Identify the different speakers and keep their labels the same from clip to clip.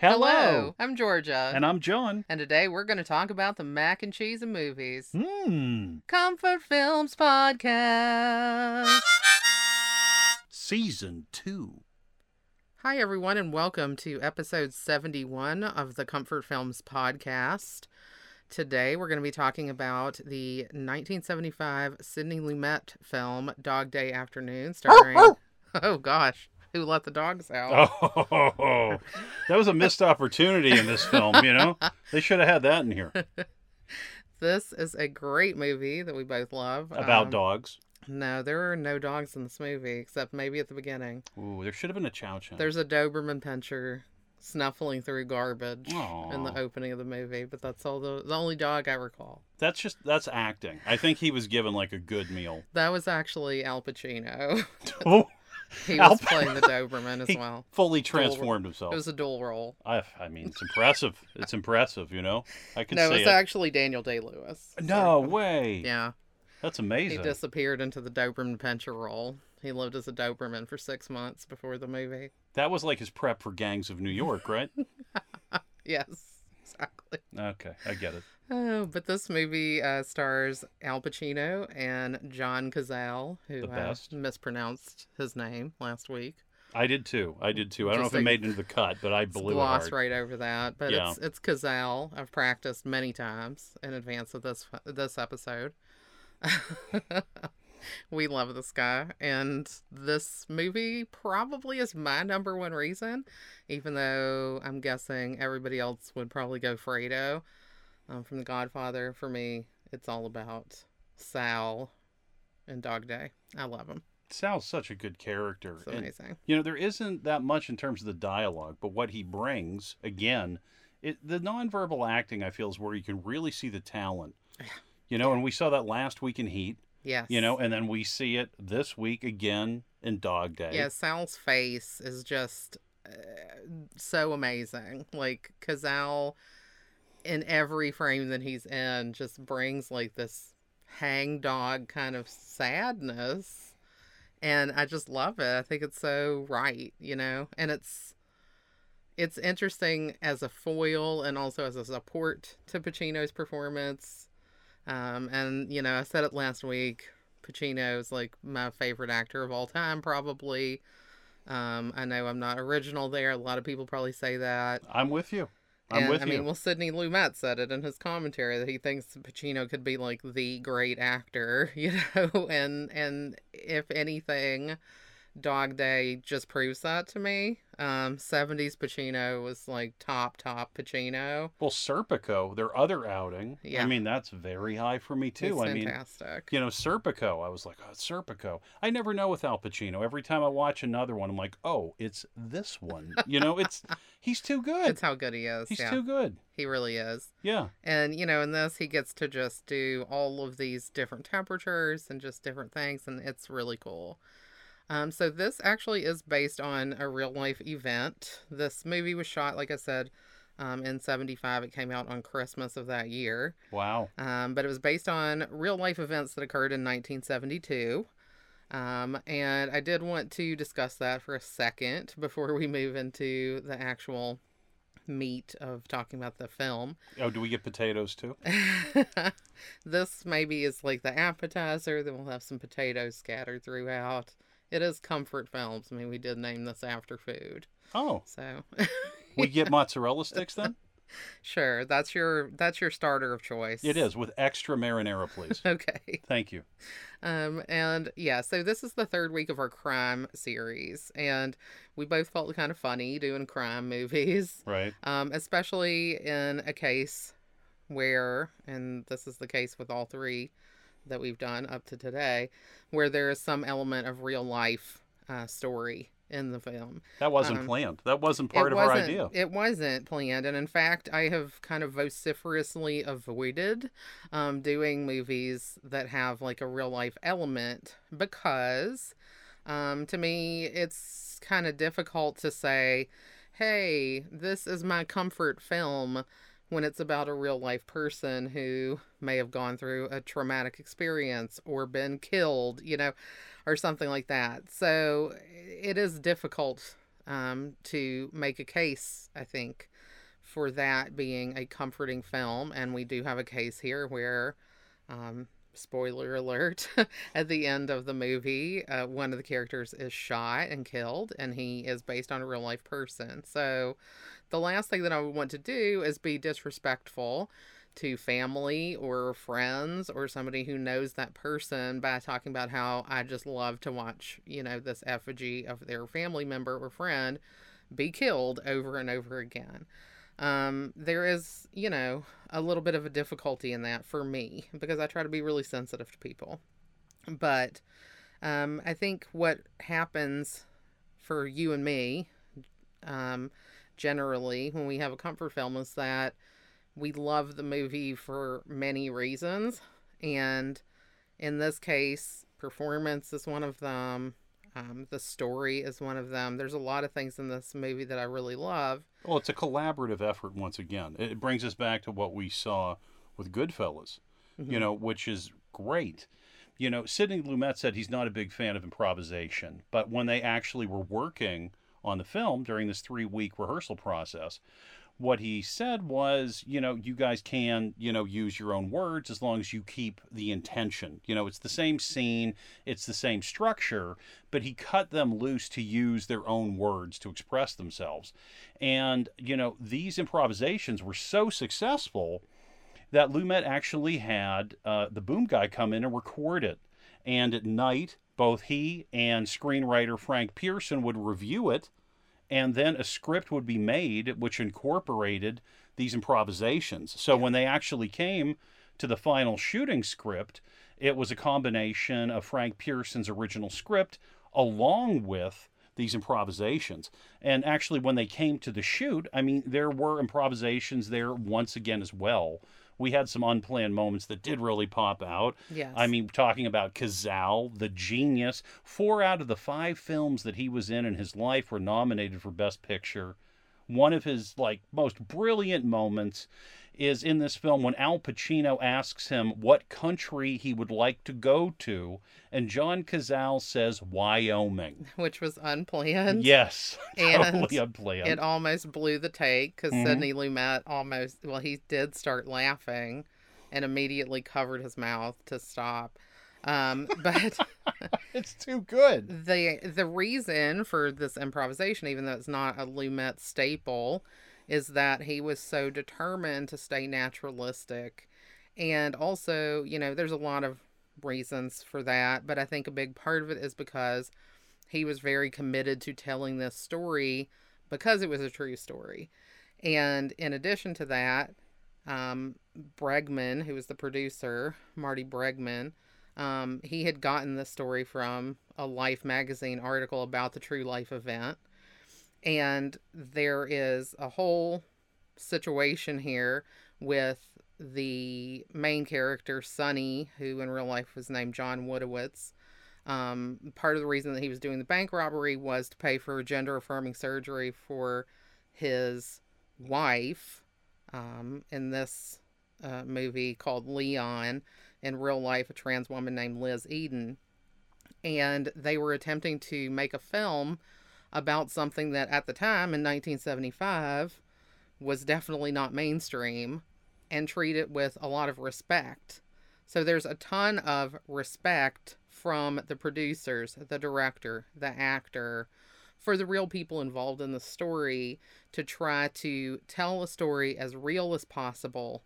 Speaker 1: Hello.
Speaker 2: I'm Georgia.
Speaker 1: And I'm John.
Speaker 2: And today we're going to talk about the mac and cheese of movies.
Speaker 1: Hmm.
Speaker 2: Comfort Films Podcast.
Speaker 1: Season 2.
Speaker 2: Hi, everyone, and welcome to episode 71 of the Comfort Films Podcast. Today we're going to be talking about the 1975 Sidney Lumet film Dog Day Afternoon, starring. oh, gosh. Who let the dogs out?
Speaker 1: Oh, that was a missed opportunity in this film, you know? They should have had that in here.
Speaker 2: This is a great movie that we both love.
Speaker 1: About
Speaker 2: Um,
Speaker 1: dogs.
Speaker 2: No, there are no dogs in this movie except maybe at the beginning.
Speaker 1: Ooh, there should have been a chow chow.
Speaker 2: There's a Doberman pinscher snuffling through garbage in the opening of the movie, but that's all the the only dog I recall.
Speaker 1: That's just, that's acting. I think he was given like a good meal.
Speaker 2: That was actually Al Pacino.
Speaker 1: Oh,
Speaker 2: he was playing the Doberman as
Speaker 1: he
Speaker 2: well.
Speaker 1: fully transformed himself.
Speaker 2: It was a dual role.
Speaker 1: I, I mean, it's impressive. It's impressive, you know? I can
Speaker 2: No, it's
Speaker 1: it.
Speaker 2: actually Daniel Day Lewis.
Speaker 1: No way.
Speaker 2: Yeah,
Speaker 1: That's amazing.
Speaker 2: he disappeared into the Doberman pinscher role. He lived as a Doberman for six months before the movie.
Speaker 1: That was like his prep for Gangs of New York, right?
Speaker 2: Yes, exactly.
Speaker 1: okay, I get it.
Speaker 2: Oh, but this movie uh, stars Al Pacino and John Cazale, who uh, mispronounced his name last week.
Speaker 1: I did too. I did too. I don't know if it made it into the cut, but I blew it hard.
Speaker 2: right over that, but
Speaker 1: Yeah.
Speaker 2: it's it's Cazale. I've practiced many times in advance of this this episode. we love this guy, and this movie probably is my number one reason, even though I'm guessing everybody else would probably go Fredo um, from The Godfather. For me, it's all about Sal and Dog Day. I love him.
Speaker 1: Sal's such a good character.
Speaker 2: It's
Speaker 1: And, you know, there isn't that much in terms of the dialogue, but what he brings, again, it, the nonverbal acting, I feel, is where you can really see the talent. You know, and we saw that last week in Heat,
Speaker 2: Yes.
Speaker 1: you know, and then we see it this week again in Dog Day.
Speaker 2: Yeah, Sal's face is just uh, so amazing. Like Cazale, in every frame that he's in, just brings like this hang dog kind of sadness, and I just love it. I think it's so right, you know, and it's it's interesting as a foil and also as a support to Pacino's performance. Um, and you know, I said it last week. Pacino is like my favorite actor of all time, probably. Um, I know I'm not original there. A lot of people probably say that.
Speaker 1: I'm with you. I'm
Speaker 2: and,
Speaker 1: with
Speaker 2: I
Speaker 1: you.
Speaker 2: mean, well, Sidney Lumet said it in his commentary that he thinks Pacino could be like the great actor, you know. And and if anything, Dog Day just proves that to me. Um, 70s Pacino was like top top Pacino.
Speaker 1: well, Serpico, their other outing,
Speaker 2: Yeah.
Speaker 1: I mean, that's very high for me, too.
Speaker 2: He's
Speaker 1: I mean, you know, Serpico, I was like, oh, Serpico. I never know with Al Pacino. Every time I watch another one, I'm like, oh, it's this one. You know, it's he's too good.
Speaker 2: It's how good he is.
Speaker 1: He's
Speaker 2: yeah,
Speaker 1: too good.
Speaker 2: he really is.
Speaker 1: Yeah.
Speaker 2: And you know, in this, he gets to just do all of these different temperatures and just different things, and it's really cool. Um, so this actually is based on a real life event. This movie was shot, like I said, um, in '75. It came out on Christmas of that year,
Speaker 1: Wow.
Speaker 2: um, but it was based on real life events that occurred in 1972. Um, and I did want to discuss that for a second before we move into the actual meat of talking about the film.
Speaker 1: Oh, do we get potatoes too?
Speaker 2: this maybe is like the appetizer. Then we'll have some potatoes scattered throughout. It is comfort films. I mean, we did name this after food,
Speaker 1: Oh,
Speaker 2: so
Speaker 1: we get mozzarella sticks then?
Speaker 2: sure. That's your that's your starter of choice.
Speaker 1: It is with extra marinara, please.
Speaker 2: Okay.
Speaker 1: Thank you.
Speaker 2: Um, and yeah, so this is the third week of our crime series, and we both felt kind of funny doing crime movies,
Speaker 1: Right.
Speaker 2: um, especially in a case where, and this is the case with all three that we've done up to today, where there is some element of real life uh, story in the film.
Speaker 1: That wasn't
Speaker 2: Um,
Speaker 1: planned. That wasn't part of our
Speaker 2: wasn't,
Speaker 1: idea.
Speaker 2: It wasn't planned, and in fact, I have kind of vociferously avoided um, doing movies that have like a real life element because, um, to me, it's kind of difficult to say, "Hey, this is my comfort film." When it's about a real life person who may have gone through a traumatic experience or been killed, you know, or something like that. So it is difficult um, to make a case, I think, for that being a comforting film. And we do have a case here where, um, spoiler alert, at the end of the movie, uh, one of the characters is shot and killed, and he is based on a real life person. So the last thing that I would want to do is be disrespectful to family or friends or somebody who knows that person by talking about how I just love to watch, you know, this effigy of their family member or friend be killed over and over again. Um, there is, you know, a little bit of a difficulty in that for me because I try to be really sensitive to people. But um, I think what happens for you and me um, generally when we have a comfort film is that we love the movie for many reasons. And in this case, performance is one of them. Um, the story is one of them. There's a lot of things in this movie that I really love.
Speaker 1: Well, it's a collaborative effort once again. It brings us back to what we saw with Goodfellas, mm-hmm. you know, which is great. You know, Sidney Lumet said he's not a big fan of improvisation, but when they actually were working on the film during this three week rehearsal process, what he said was, you know, you guys can, you know, use your own words as long as you keep the intention. You know, it's the same scene, it's the same structure, but he cut them loose to use their own words to express themselves. And, you know, these improvisations were so successful that Lumet actually had uh, the boom guy come in and record it. And at night, both he and screenwriter Frank Pierson would review it and then a script would be made which incorporated these improvisations. So when they actually came to the final shooting script, it was a combination of Frank Pierson's original script along with these improvisations. And actually, when they came to the shoot, I mean, there were improvisations there once again as well we had some unplanned moments that did really pop out.
Speaker 2: Yes.
Speaker 1: I mean, talking about Cazale, the genius. Four out of the five films that he was in in his life were nominated for Best Picture. One of his like most brilliant moments is in this film when Al Pacino asks him what country he would like to go to, and John Cazale says Wyoming,
Speaker 2: which was unplanned.
Speaker 1: Yes, and totally unplanned.
Speaker 2: It almost blew the take because mm-hmm. Sidney Lumet almost well, he did start laughing, and immediately covered his mouth to stop. Um, but
Speaker 1: it's too good.
Speaker 2: The the reason for this improvisation, even though it's not a Lumet staple, is that he was so determined to stay naturalistic. And also, you know, there's a lot of reasons for that, but I think a big part of it is because he was very committed to telling this story because it was a true story. And in addition to that, um, Bregman, who was the producer, Marty Bregman, um, he had gotten this story from a Life magazine article about the true life event. And there is a whole situation here with the main character, Sonny, who in real life was named John Wojtowicz. Um, part of the reason that he was doing the bank robbery was to pay for gender affirming surgery for his wife um, in this uh, movie called Leon. In real life, a trans woman named Liz Eden. And they were attempting to make a film about something that at the time in 1975 was definitely not mainstream and treat it with a lot of respect. So there's a ton of respect from the producers, the director, the actor, for the real people involved in the story to try to tell a story as real as possible,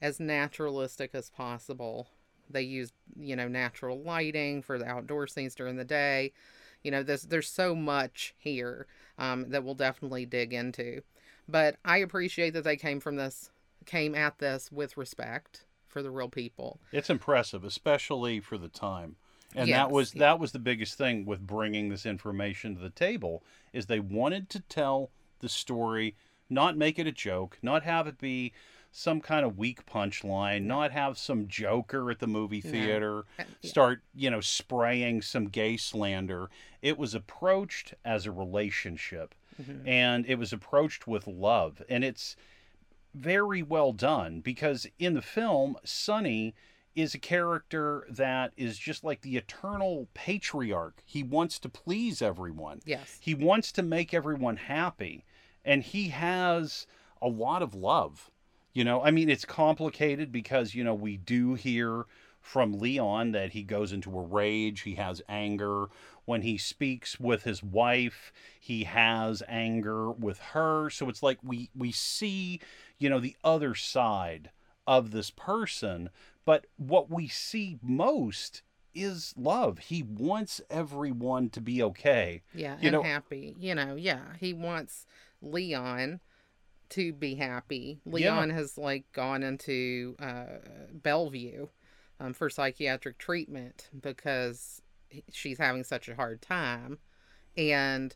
Speaker 2: as naturalistic as possible. They used, you know, natural lighting for the outdoor scenes during the day you know, there's there's so much here um, that we'll definitely dig into. But I appreciate that they came from this, came at this with respect for the real people.
Speaker 1: It's impressive, especially for the time. And yes, that was yeah. that was the biggest thing with bringing this information to the table is they wanted to tell the story, not make it a joke, not have it be some kind of weak punchline, not have some joker at the movie theater yeah. start, you know, spraying some gay slander. It was approached as a relationship mm-hmm. and it was approached with love. And it's very well done because in the film, Sonny is a character that is just like the eternal patriarch. He wants to please everyone.
Speaker 2: Yes.
Speaker 1: He wants to make everyone happy. And he has a lot of love. You know, I mean, it's complicated because, you know, we do hear from Leon that he goes into a rage, he has anger. When he speaks with his wife, he has anger with her. So it's like we we see, you know, the other side of this person, but what we see most is love. He wants everyone to be okay.
Speaker 2: Yeah,
Speaker 1: You
Speaker 2: and
Speaker 1: know-
Speaker 2: happy. You know, yeah. He wants Leon to be happy.
Speaker 1: Yeah.
Speaker 2: Leon has like gone into uh, Bellevue um, for psychiatric treatment because she's having such a hard time, and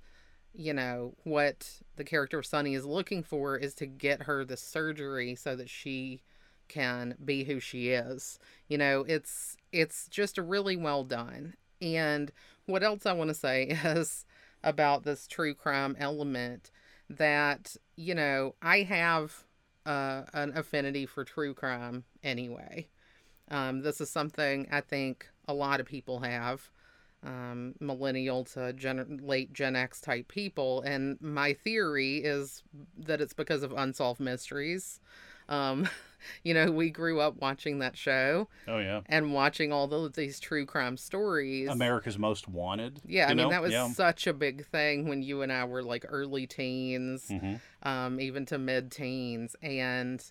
Speaker 2: you know what the character of Sonny is looking for is to get her the surgery so that she can be who she is. You know, it's it's just a really well done. And what else I want to say is about this true crime element that you know I have uh, an affinity for true crime anyway. Um, this is something I think a lot of people have, um, millennial to gen- late Gen X type people, and my theory is that it's because of unsolved mysteries. Um, you know, we grew up watching that show
Speaker 1: Oh yeah.
Speaker 2: and watching all the, these true crime stories.
Speaker 1: America's Most Wanted.
Speaker 2: Yeah, I mean
Speaker 1: know?
Speaker 2: that was
Speaker 1: yeah.
Speaker 2: such a big thing when you and I were like early teens,
Speaker 1: Mhm.
Speaker 2: um, even to mid teens, and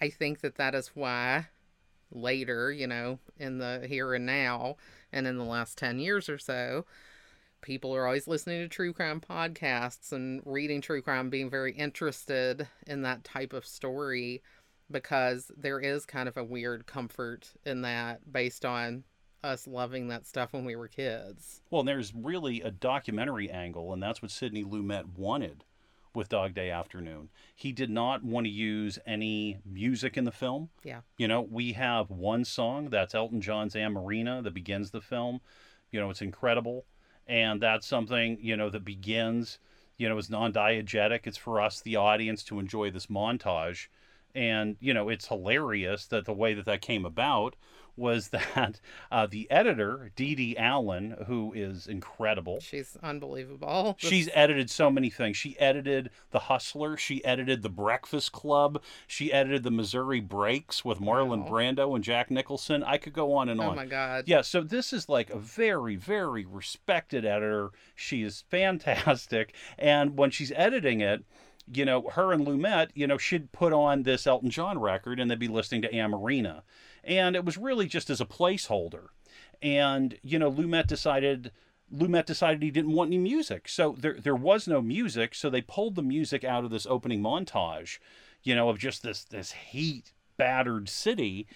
Speaker 2: I think that that is why later, you know, in the here and now, and in the last ten years or so, people are always listening to true crime podcasts and reading true crime, being very interested in that type of story because there is kind of a weird comfort in that based on us loving that stuff when we were kids.
Speaker 1: Well, and there's really a documentary angle, and that's what Sidney Lumet wanted with Dog Day Afternoon. He did not want to use any music in the film.
Speaker 2: Yeah.
Speaker 1: You know, we have one song that's Elton John's Amoreena that begins the film. You know, it's incredible. And that's something, you know, that begins, you know, is non diegetic. It's for us, the audience, to enjoy this montage. And, you know, it's hilarious that the way that that came about was that uh, the editor, Dede Allen, who is incredible,
Speaker 2: She's unbelievable.
Speaker 1: She's edited so many things. She edited The Hustler. She edited The Breakfast Club. She edited The Missouri Breaks with Marlon
Speaker 2: Wow.
Speaker 1: Brando and Jack Nicholson. I could go on and on.
Speaker 2: oh my god.
Speaker 1: Yeah, so this is like a very, very respected editor. She is fantastic. And when she's editing it, you know, her and Lumet, you know, she'd put on this Elton John record and they'd be listening to Amoreena. And it was really just as a placeholder. And, you know, Lumet decided Lumet decided he didn't want any music. So there there was no music, so they pulled the music out of this opening montage, you know, of just this this heat battered city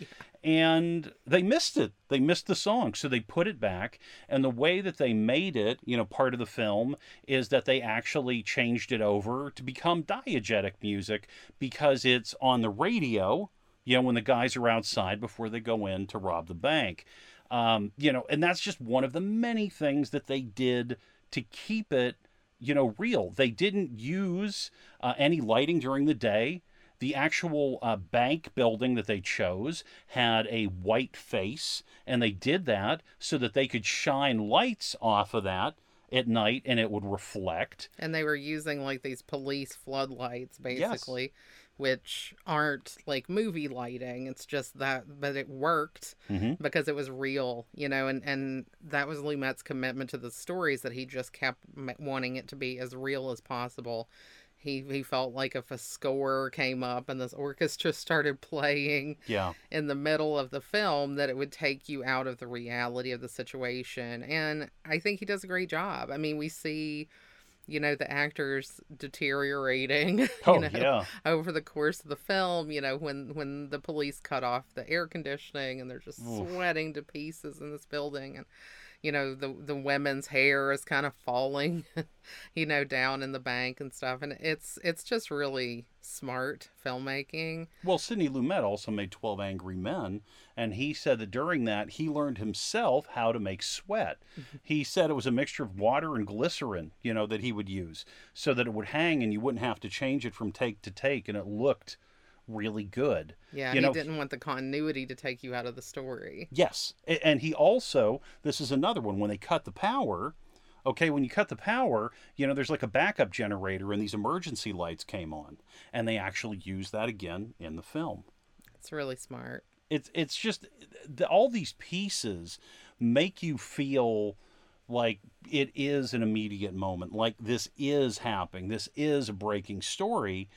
Speaker 1: and they missed it. They missed the song, so they put it back. And the way that they made it, you know, part of the film is that they actually changed it over to become diegetic music because it's on the radio, you know, when the guys are outside before they go in to rob the bank. Um, you know, and that's just one of the many things that they did to keep it, you know, real. They didn't use uh, any lighting during the day. The actual uh, bank building that they chose had a white face, and they did that so that they could shine lights off of that at night and it would reflect.
Speaker 2: And they were using like these police floodlights basically, which aren't like movie lighting. It's just that but it worked
Speaker 1: hmm
Speaker 2: because it was real, you know, and and that was Lumet's commitment to the stories that he just kept wanting it to be as real as possible. He he felt like if a score came up and this orchestra started playing
Speaker 1: Yeah.
Speaker 2: in the middle of the film that it would take you out of the reality of the situation. And I think he does a great job. I mean, we see, you know, the actors deteriorating, you
Speaker 1: Oh,
Speaker 2: know,
Speaker 1: yeah.
Speaker 2: over the course of the film, you know, when when the police cut off the air conditioning and they're just
Speaker 1: Oof.
Speaker 2: sweating to pieces in this building and you know the the women's hair is kind of falling you know down in the bank and stuff and it's it's just really smart filmmaking
Speaker 1: Well, Sidney Lumet also made 12 Angry Men, and he said that during that he learned himself how to make sweat. Mm-hmm. he said it was a mixture of water and glycerin, you know, that he would use so that it would hang and you wouldn't have to change it from take to take, and it looked really good.
Speaker 2: Yeah,
Speaker 1: You
Speaker 2: he
Speaker 1: know-
Speaker 2: didn't want the continuity to take you out of the story.
Speaker 1: Yes. And he also, this is another one, when they cut the power, okay, when you cut the power, you know, there's like a backup generator and these emergency lights came on. And they actually use that again in the film.
Speaker 2: It's really smart.
Speaker 1: It's, it's just the, all these pieces make you feel like it is an immediate moment, like this is happening, this is a breaking story,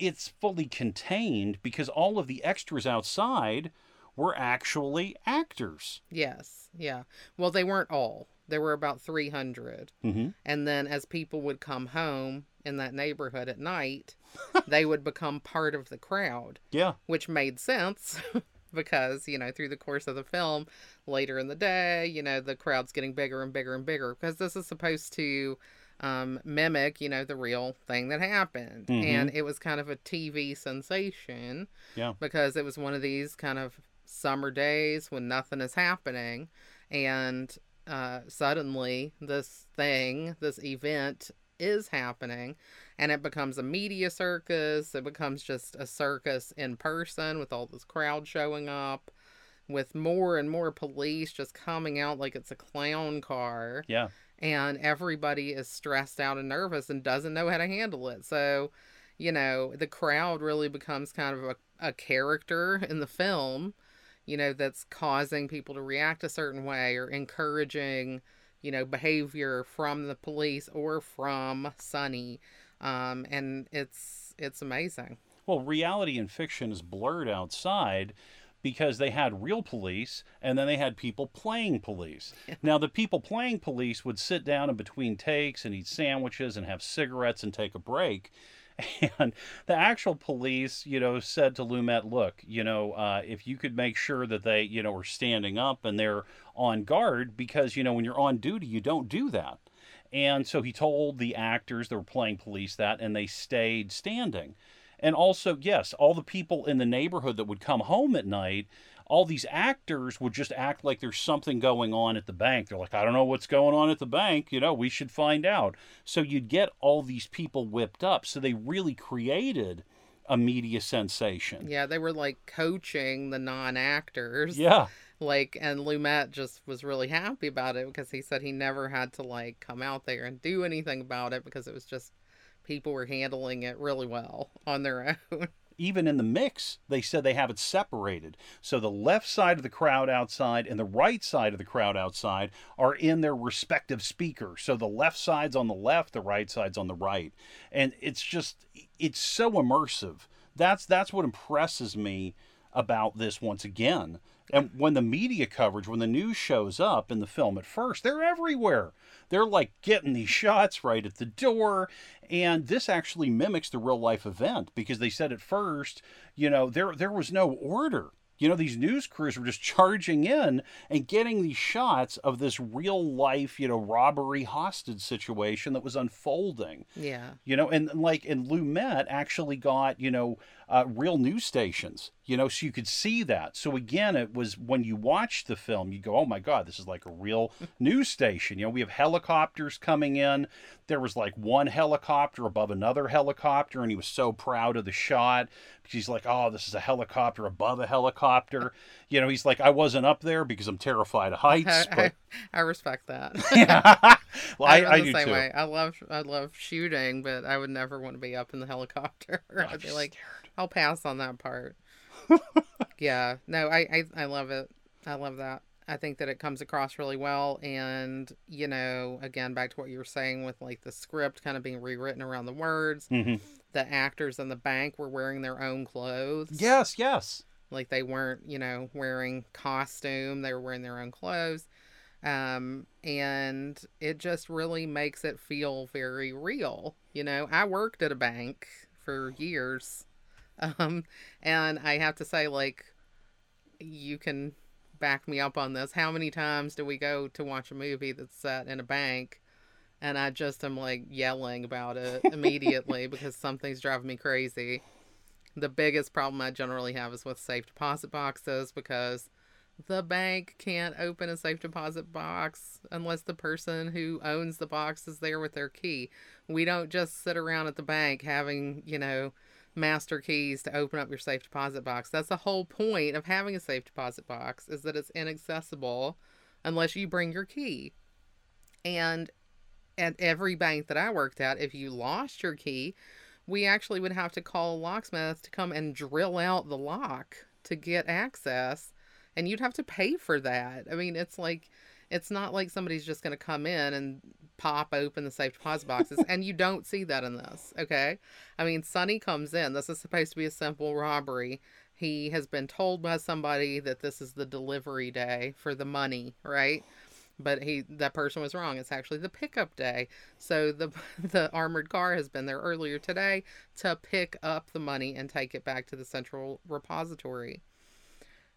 Speaker 1: it's fully contained because all of the extras outside were actually actors.
Speaker 2: Yes, yeah. Well, they weren't all. There were about 300.
Speaker 1: Mm-hmm.
Speaker 2: And then as people would come home in that neighborhood at night, they would become part of the crowd,
Speaker 1: Yeah.
Speaker 2: which made sense because, you know, through the course of the film, later in the day, you know, the crowd's getting bigger and bigger and bigger because this is supposed to um, mimic, you know, the real thing that happened.
Speaker 1: Mhm.
Speaker 2: And it was kind of a TV sensation
Speaker 1: Yeah.
Speaker 2: because it was one of these kind of summer days when nothing is happening and uh, suddenly this thing this event is happening and it becomes a media circus it becomes just a circus in person with all this crowd showing up with more and more police just coming out like it's a clown car
Speaker 1: Yeah.
Speaker 2: And everybody is stressed out and nervous and doesn't know how to handle it. So, you know, the crowd really becomes kind of a, a character in the film, you know, that's causing people to react a certain way or encouraging, you know, behavior from the police or from Sonny. Um, and it's it's amazing.
Speaker 1: Well, reality and fiction is blurred outside because they had real police and then they had people playing police. Now, the people playing police would sit down in between takes and eat sandwiches and have cigarettes and take a break. And the actual police, you know, said to Lumet, look, you know, uh, if you could make sure that they, you know, are standing up and they're on guard, because, you know, when you're on duty, you don't do that. And so he told the actors that were playing police that, and they stayed standing. And also, yes, all the people in the neighborhood that would come home at night, all these actors would just act like there's something going on at the bank. They're like, I don't know what's going on at the bank. You know, we should find out. So you'd get all these people whipped up. So they really created a media sensation.
Speaker 2: Yeah, they were like coaching the non actors.
Speaker 1: Yeah.
Speaker 2: like and Lumet just was really happy about it because he said he never had to like come out there and do anything about it because it was just people were handling it really well on their own.
Speaker 1: even in the mix, they said they have it separated. So the left side of the crowd outside and the right side of the crowd outside are in their respective speakers. So the left side's on the left, the right side's on the right. And it's just it's so immersive. That's that's what impresses me about this once again. And when the media coverage, when the news shows up in the film at first, they're everywhere. They're like getting these shots right at the door. And this actually mimics the real life event because they said at first, you know, there there was no order. You know, these news crews were just charging in and getting these shots of this real life, you know, robbery hostage situation that was unfolding
Speaker 2: Yeah.
Speaker 1: you know and like and lumet actually got you know uh, real news stations you know so you could see that so again it was when you watch the film you go oh my god this is like a real news station you know we have helicopters coming in there was like one helicopter above another helicopter and he was so proud of the shot because he's like oh this is a helicopter above a helicopter you know he's like i wasn't up there because i'm terrified of heights
Speaker 2: I,
Speaker 1: but
Speaker 2: I, I respect that.
Speaker 1: well, I, I
Speaker 2: the
Speaker 1: do
Speaker 2: same
Speaker 1: too
Speaker 2: way. I love I love shooting, but I would never want to be up in the helicopter.
Speaker 1: I'm
Speaker 2: I'd be like. I'll pass on that part. yeah. No, I, I I love it. I love that. I think that it comes across really well and, you know, again back to what you were saying with like the script kind of being rewritten around the words.
Speaker 1: Mhm.
Speaker 2: The actors in the bank were wearing their own clothes.
Speaker 1: yes yes
Speaker 2: Like they weren't, you know, wearing costume, they were wearing their own clothes. Um, and it just really makes it feel very real. You know, I worked at a bank for years. Um, and I have to say, like, you can back me up on this. How many times do we go to watch a movie that's set in a bank? And I just am like yelling about it immediately because something's driving me crazy. The biggest problem I generally have is with safe deposit boxes because the bank can't open a safe deposit box unless the person who owns the box is there with their key. We don't just sit around at the bank having, you know, master keys to open up your safe deposit box. That's the whole point of having a safe deposit box is that it's inaccessible unless you bring your key. And at every bank that I worked at, if you lost your key, we actually would have to call a locksmith to come and drill out the lock to get access. And you'd have to pay for that. I mean, it's like, it's not like somebody's just going to come in and pop open the safe deposit boxes. and you don't see that in this, okay? I mean, Sonny comes in. This is supposed to be a simple robbery. He has been told by somebody that this is the delivery day for the money, right? but he that person was wrong it's actually the pickup day so the the armored car has been there earlier today to pick up the money and take it back to the central repository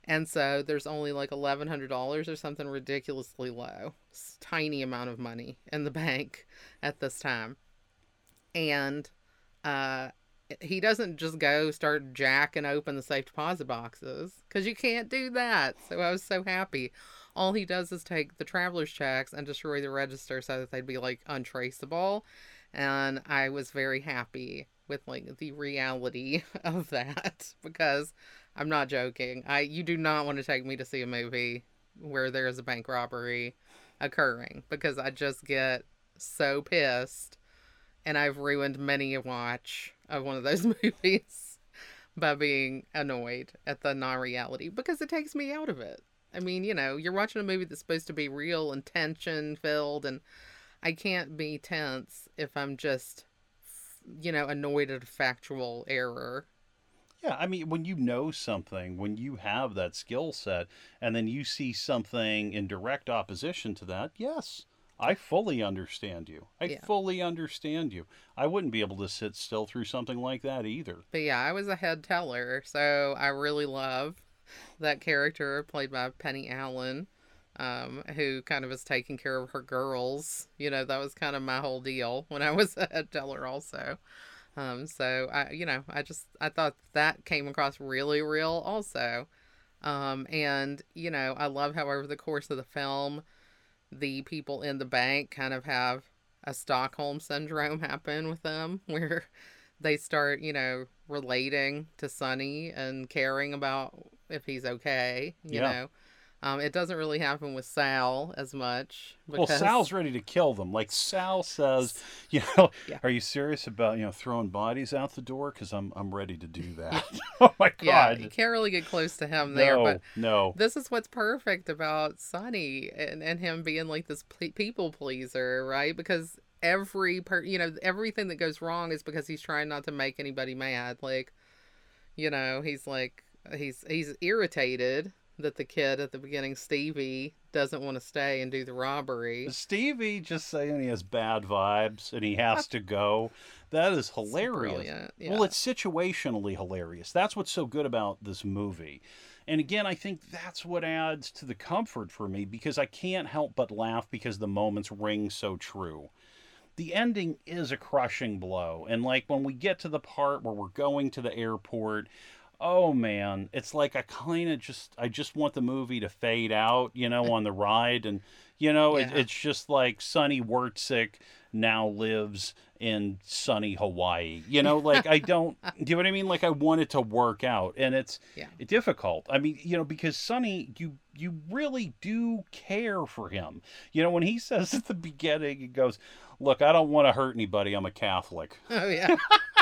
Speaker 2: and so there's only like $1100 or something ridiculously low. Tiny amount of money in the bank at this time. And uh he doesn't just go start jacking open the safe deposit boxes because you can't do that. So i was so happy. All he does is take the traveler's checks and destroy the register so that they'd be like untraceable. And I was very happy with like the reality of that because I'm not joking. I you do not want to take me to see a movie where there is a bank robbery occurring because I just get so pissed and I've ruined many a watch of one of those movies by being annoyed at the non-reality because it takes me out of it. I mean, you know, you're watching a movie that's supposed to be real and tension filled, and I can't be tense if I'm just, you know, annoyed at a factual error.
Speaker 1: Yeah, I mean, when you know something, when you have that skill set, and then you see something in direct opposition to that, yes, I fully understand you. I yeah. fully understand you. I wouldn't be able to sit still through something like that either.
Speaker 2: But yeah, I was a head teller, so I really love that character played by Penny Allen, um, who kind of is taking care of her girls. You know, that was kind of my whole deal when I was a head teller also. Um, so I, you know, I just I thought that came across really real also. Um, and you know, I love how over the course of the film, the people in the bank kind of have a Stockholm syndrome happen with them, where they start, you know, relating to Sonny and caring about if he's okay. You yeah. know, um, it doesn't really happen with Sal as much.
Speaker 1: Because... Well, Sal's ready to kill them. Like Sal says, you know, yeah. are you serious about you know throwing bodies out the door? Because I'm I'm ready to do that. oh my god! Yeah,
Speaker 2: you can't really get close to him there.
Speaker 1: No,
Speaker 2: but
Speaker 1: no.
Speaker 2: This is what's perfect about Sonny and and him being like this people pleaser, right? Because every per you know everything that goes wrong is because he's trying not to make anybody mad. Like, you know, he's like he's he's irritated that the kid at the beginning, Stevie, doesn't want to stay and do the robbery.
Speaker 1: Stevie just saying he has bad vibes and he has to go. That is hilarious. Yeah. Well, it's situationally hilarious. That's what's so good about this movie. And again, I think that's what adds to the comfort for me because I can't help but laugh because the moments ring so true. The ending is a crushing blow. And like when we get to the part where we're going to the airport, oh man, it's like I kind of just I just want the movie to fade out, you know, on the ride, and you know, yeah. it, it's just like Sonny Wortzik now lives in sunny Hawaii. You know, like I don't, do you know what I mean? Like I want it to work out, and it's yeah. difficult. I mean, you know, because Sonny, you you really do care for him. You know, when he says at the beginning, he goes, "Look, I don't want to hurt anybody. I'm a Catholic."
Speaker 2: Oh yeah.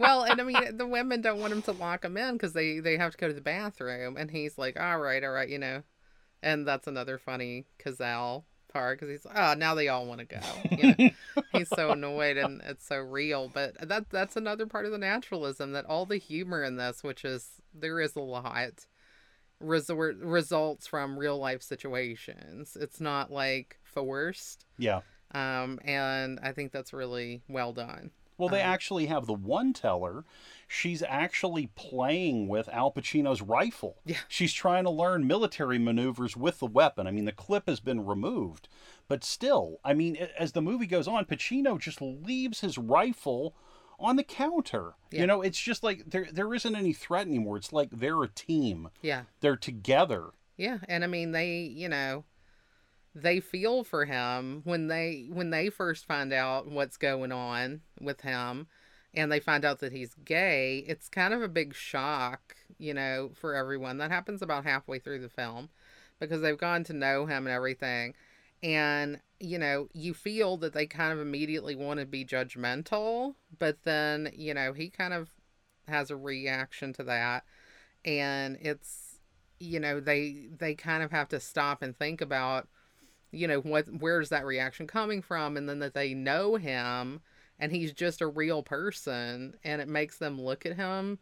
Speaker 2: well, and I mean, the women don't want him to lock him in because they they have to go to the bathroom, and he's like, "All right, all right," you know. And that's another funny Cazale part because he's oh now they all want to go. You know? he's so annoyed and it's so real. But that that's another part of the naturalism that all the humor in this, which is there is a lot, resort results from real life situations. It's not like forced.
Speaker 1: Yeah.
Speaker 2: Um, and I think that's really well done.
Speaker 1: Well, they um, actually have the one teller. She's actually playing with Al Pacino's rifle.
Speaker 2: Yeah.
Speaker 1: She's trying to learn military maneuvers with the weapon. I mean, the clip has been removed, but still, I mean, as the movie goes on, Pacino just leaves his rifle on the counter. Yeah. You know, it's just like there there isn't any threat anymore. It's like they're a team.
Speaker 2: Yeah.
Speaker 1: They're together.
Speaker 2: Yeah, and I mean they, you know, they feel for him when they when they first find out what's going on with him and they find out that he's gay, it's kind of a big shock, you know, for everyone. That happens about halfway through the film because they've gone to know him and everything. And, you know, you feel that they kind of immediately want to be judgmental, but then, you know, he kind of has a reaction to that. And it's, you know, they they kind of have to stop and think about, you know, what where's that reaction coming from and then that they know him and he's just a real person and it makes them look at him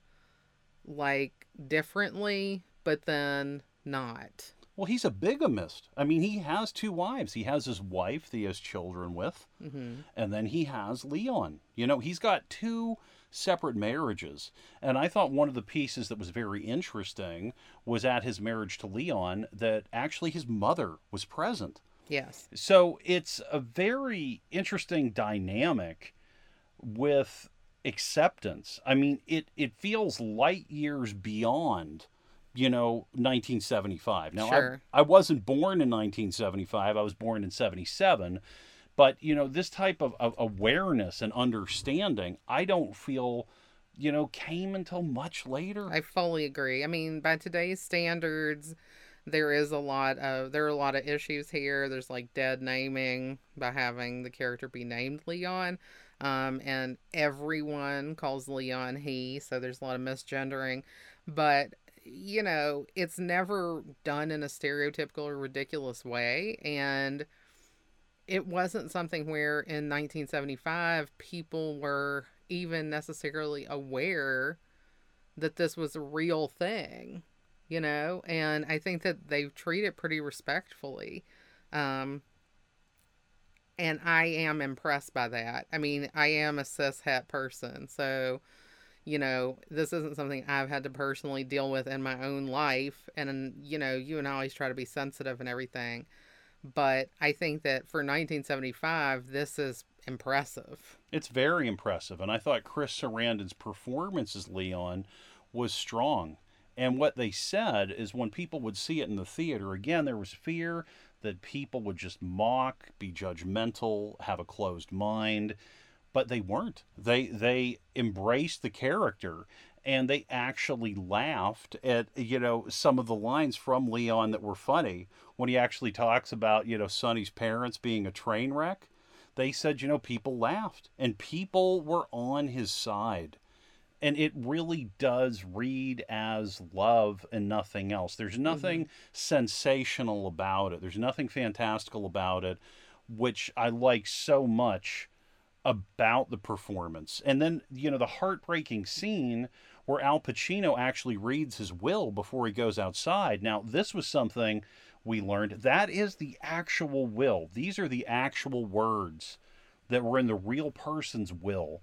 Speaker 2: like differently, but then not.
Speaker 1: Well, he's a bigamist. I mean, he has two wives. He has his wife that he has children with,
Speaker 2: hmm
Speaker 1: and then he has Leon. You know, he's got two separate marriages. And I thought one of the pieces that was very interesting was at his marriage to Leon that actually his mother was present.
Speaker 2: Yes.
Speaker 1: So it's a very interesting dynamic with acceptance. I mean, it, it feels light years beyond, you know, 1975. Now,
Speaker 2: Sure.
Speaker 1: I, I wasn't born in 1975, I was born in 77. But, you know, this type of, of awareness and understanding, I don't feel, you know, came until much later.
Speaker 2: I fully agree. I mean, by today's standards, there is a lot of there are a lot of issues here. There's like dead naming by having the character be named Leon. Um, and everyone calls Leon he, so there's a lot of misgendering. But you know, it's never done in a stereotypical or ridiculous way. And it wasn't something where in 1975 people were even necessarily aware that this was a real thing, you know? And I think that they treat it pretty respectfully. Um, and I am impressed by that. I mean, I am a cis het person, so you know, this isn't something I've had to personally deal with in my own life. And, you know, you and I always try to be sensitive and everything. But I think that for 1975, this is impressive.
Speaker 1: It's very impressive. And I thought Chris Sarandon's performance as Leon was strong. And what they said is when people would see it in the theater, again, there was fear that people would just mock, be judgmental, have a closed mind. But they weren't. They they embraced the character and they actually laughed at you know some of the lines from Leon that were funny when he actually talks about you know Sonny's parents being a train wreck they said, you know, people laughed and people were on his side. And it really does read as love and nothing else. There's nothing mm-hmm. sensational about it, there's nothing fantastical about it, which I like so much about the performance. And then, you know, the heartbreaking scene where Al Pacino actually reads his will before he goes outside. Now, this was something we learned that is the actual will. These are the actual words that were in the real person's will.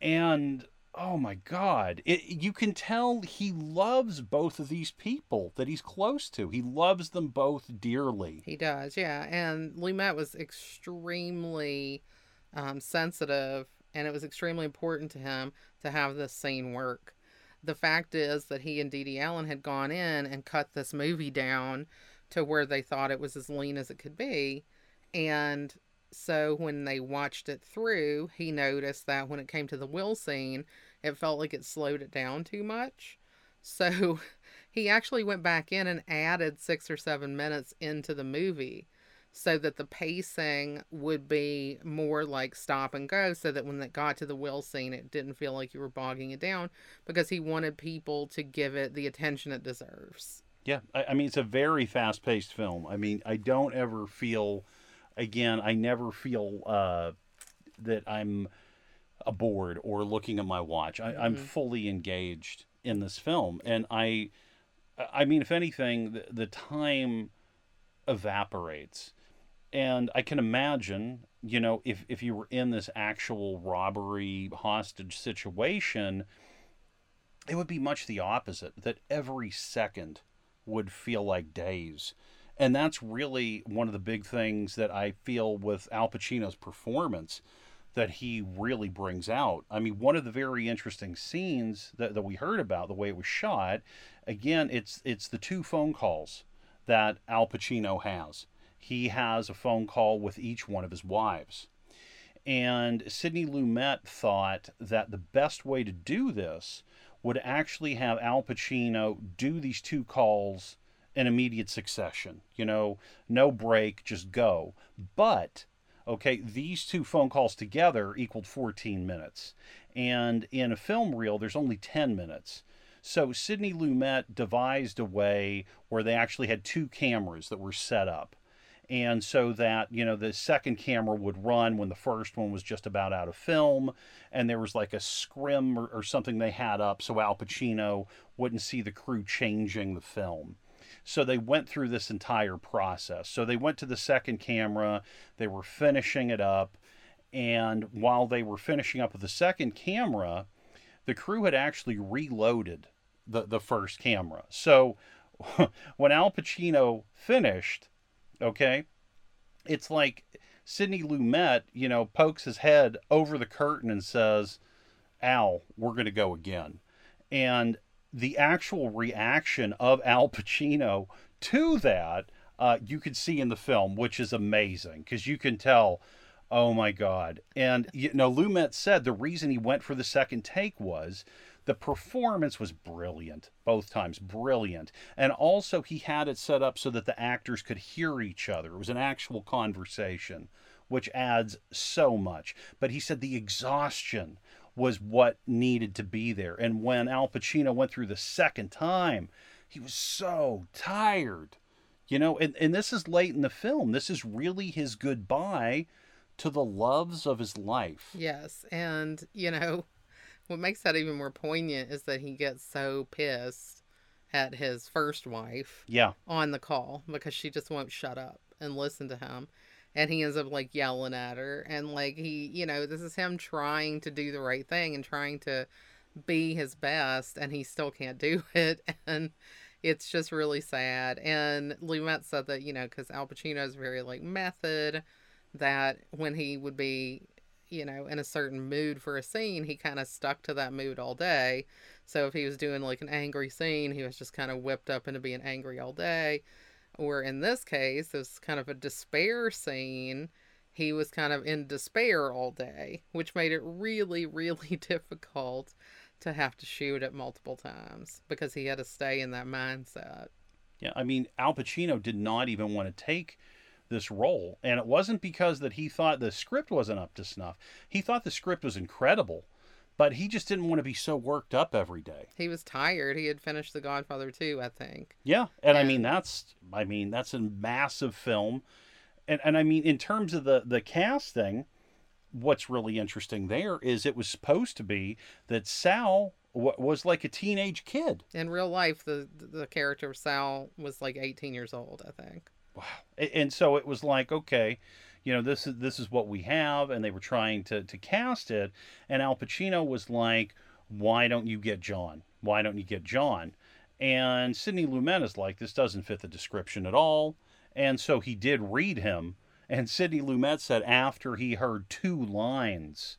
Speaker 1: And oh my god, it, you can tell he loves both of these people that he's close to. He loves them both dearly.
Speaker 2: He does, yeah. And Lumet was extremely um, sensitive, and it was extremely important to him to have this scene work. The fact is that he and Dee Allen had gone in and cut this movie down to where they thought it was as lean as it could be. And so when they watched it through, he noticed that when it came to the will scene, it felt like it slowed it down too much. So he actually went back in and added six or seven minutes into the movie so that the pacing would be more like stop and go so that when it got to the will scene it didn't feel like you were bogging it down because he wanted people to give it the attention it deserves
Speaker 1: Yeah, I, I mean, it's a very fast paced film. I mean, I don't ever feel, again, I never feel uh, that I'm aboard or looking at my watch. I, I'm
Speaker 2: Mhm.
Speaker 1: fully engaged in this film. And I, I mean, if anything, the, the time evaporates. And I can imagine, you know, if, if you were in this actual robbery hostage situation, it would be much the opposite, that every second would feel like days. And that's really one of the big things that I feel with Al Pacino's performance that he really brings out. I mean, one of the very interesting scenes that, that we heard about, the way it was shot, again, it's it's the two phone calls that Al Pacino has. He has a phone call with each one of his wives. and Sidney Lumet thought that the best way to do this would actually have Al Pacino do these two calls in immediate succession. You know, no break, just go. But, okay, these two phone calls together equaled 14 minutes. And in a film reel, there's only 10 minutes. So Sidney Lumet devised a way where they actually had two cameras that were set up and so that you know the second camera would run when the first one was just about out of film and there was like a scrim or, or, something they had up so al pacino wouldn't see the crew changing the film so they went through this entire process. So they went to the second camera they were finishing it up and while they were finishing up with the second camera the crew had actually reloaded the, the first camera. So when al pacino finished Okay, it's like Sidney Lumet, you know, pokes his head over the curtain and says, "Al, we're going to go again," and the actual reaction of Al Pacino to that, uh, you could see in the film, which is amazing because you can tell. Oh my God. And, you know, Lumet said the reason he went for the second take was the performance was brilliant both times, brilliant. And also, he had it set up so that the actors could hear each other. It was an actual conversation, which adds so much. But he said the exhaustion was what needed to be there. And when Al Pacino went through the second time, he was so tired. You know, and, and this is late in the film. This is really his goodbye to the loves of his life.
Speaker 2: Yes. And, you know, what makes that even more poignant is that he gets so pissed at his first wife.
Speaker 1: Yeah.
Speaker 2: On the call because she just won't shut up and listen to him. And he ends up like yelling at her. And like he, you know, this is him trying to do the right thing and trying to be his best. And he still can't do it. And it's just really sad. And Lumet said that, you know, because Al Pacino is very like method, that when he would be you know, in a certain mood for a scene, he kind of stuck to that mood all day. So if he was doing like an angry scene, he was just kind of whipped up into being angry all day. Or in this case, it was kind of a despair scene. He was kind of in despair all day, which made it really, really difficult to have to shoot it multiple times because he had to stay in that mindset.
Speaker 1: Yeah, I mean, Al Pacino did not even want to take this role. And it wasn't because that he thought the script wasn't up to snuff. He thought the script was incredible, but he just didn't want to be so worked up every day.
Speaker 2: He was tired. He had finished The Godfather 2, I think.
Speaker 1: Yeah, and, and I mean that's I mean that's a massive film. And and I mean in terms of the the casting, what's really interesting there is it was supposed to be that Sal was like a teenage kid.
Speaker 2: In real life, the the character of Sal was like 18 years old, I think
Speaker 1: wow. And so it was like, okay, you know, this is this is what we have, and they were trying to to cast it, and Al Pacino was like, why don't you get John? Why don't you get John? And Sidney Lumet is like, this doesn't fit the description at all, and so he did read him, and Sidney Lumet said after he heard two lines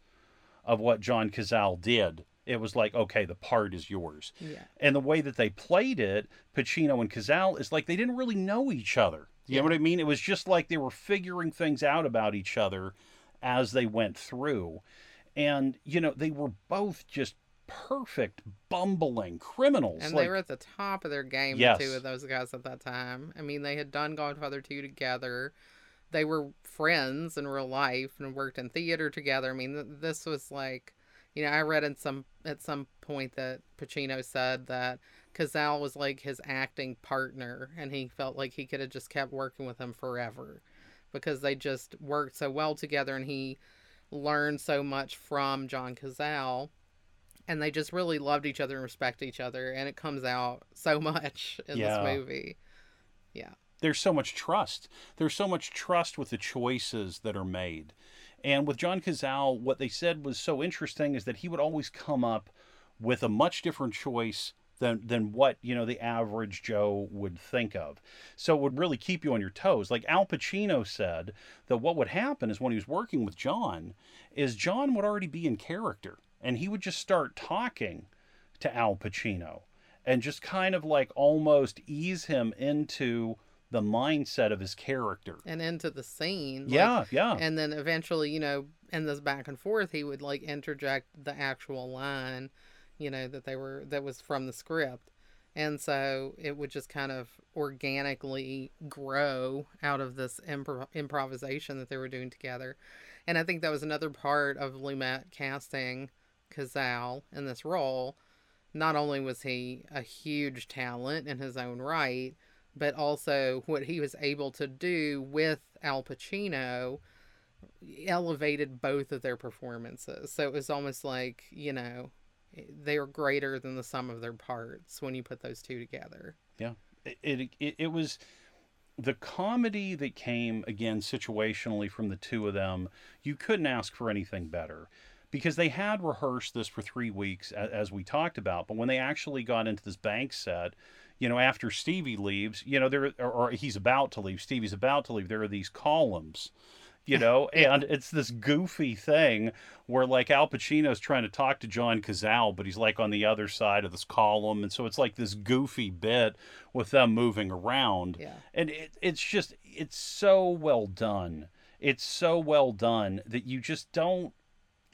Speaker 1: of what John Cazale did, it was like, okay, the part is yours.
Speaker 2: Yeah.
Speaker 1: And the way that they played it, Pacino and Cazale, is like they didn't really know each other. You yeah. know what I mean? It was just like they were figuring things out about each other as they went through. And, you know, they were both just perfect, bumbling criminals.
Speaker 2: And like, they were at the top of their game, yes. the two of those guys at that time. I mean, they had done Godfather 2 together. They were friends in real life and worked in theater together. I mean, this was like, you know, I read in some at some point that Pacino said that Cazale was like his acting partner, and he felt like he could have just kept working with him forever because they just worked so well together, and he learned so much from John Cazale. And they just really loved each other and respect each other, and it comes out so much in yeah. this movie. Yeah.
Speaker 1: There's so much trust. There's so much trust with the choices that are made. And with John Cazale, what they said was so interesting is that he would always come up with a much different choice than than what you know the average Joe would think of. So it would really keep you on your toes. Like Al Pacino said that what would happen is when he was working with John, is John would already be in character and he would just start talking to Al Pacino and just kind of like almost ease him into the mindset of his character
Speaker 2: and into the scene.
Speaker 1: Yeah, like, yeah.
Speaker 2: And then eventually, you know, in this back and forth, he would like interject the actual line, you know, that they were that was from the script. And so it would just kind of organically grow out of this impro- improvisation that they were doing together. And I think that was another part of Lumet casting Cazale in this role. Not only was he a huge talent in his own right, but also what he was able to do with Al Pacino elevated both of their performances. So it was almost like, you know, they are greater than the sum of their parts when you put those two together.
Speaker 1: Yeah. It, it, it was the comedy that came again situationally from the two of them. You couldn't ask for anything better because they had rehearsed this for three weeks, as we talked about. But when they actually got into this bank set, you know, after Stevie leaves, you know, there or he's about to leave, Stevie's about to leave. There are these columns you know, and it's this goofy thing where like Al Pacino's trying to talk to John Cazale, but he's like on the other side of this column, and so it's like this goofy bit with them moving around,
Speaker 2: Yeah.
Speaker 1: and it, it's just it's so well done. It's so well done that you just don't.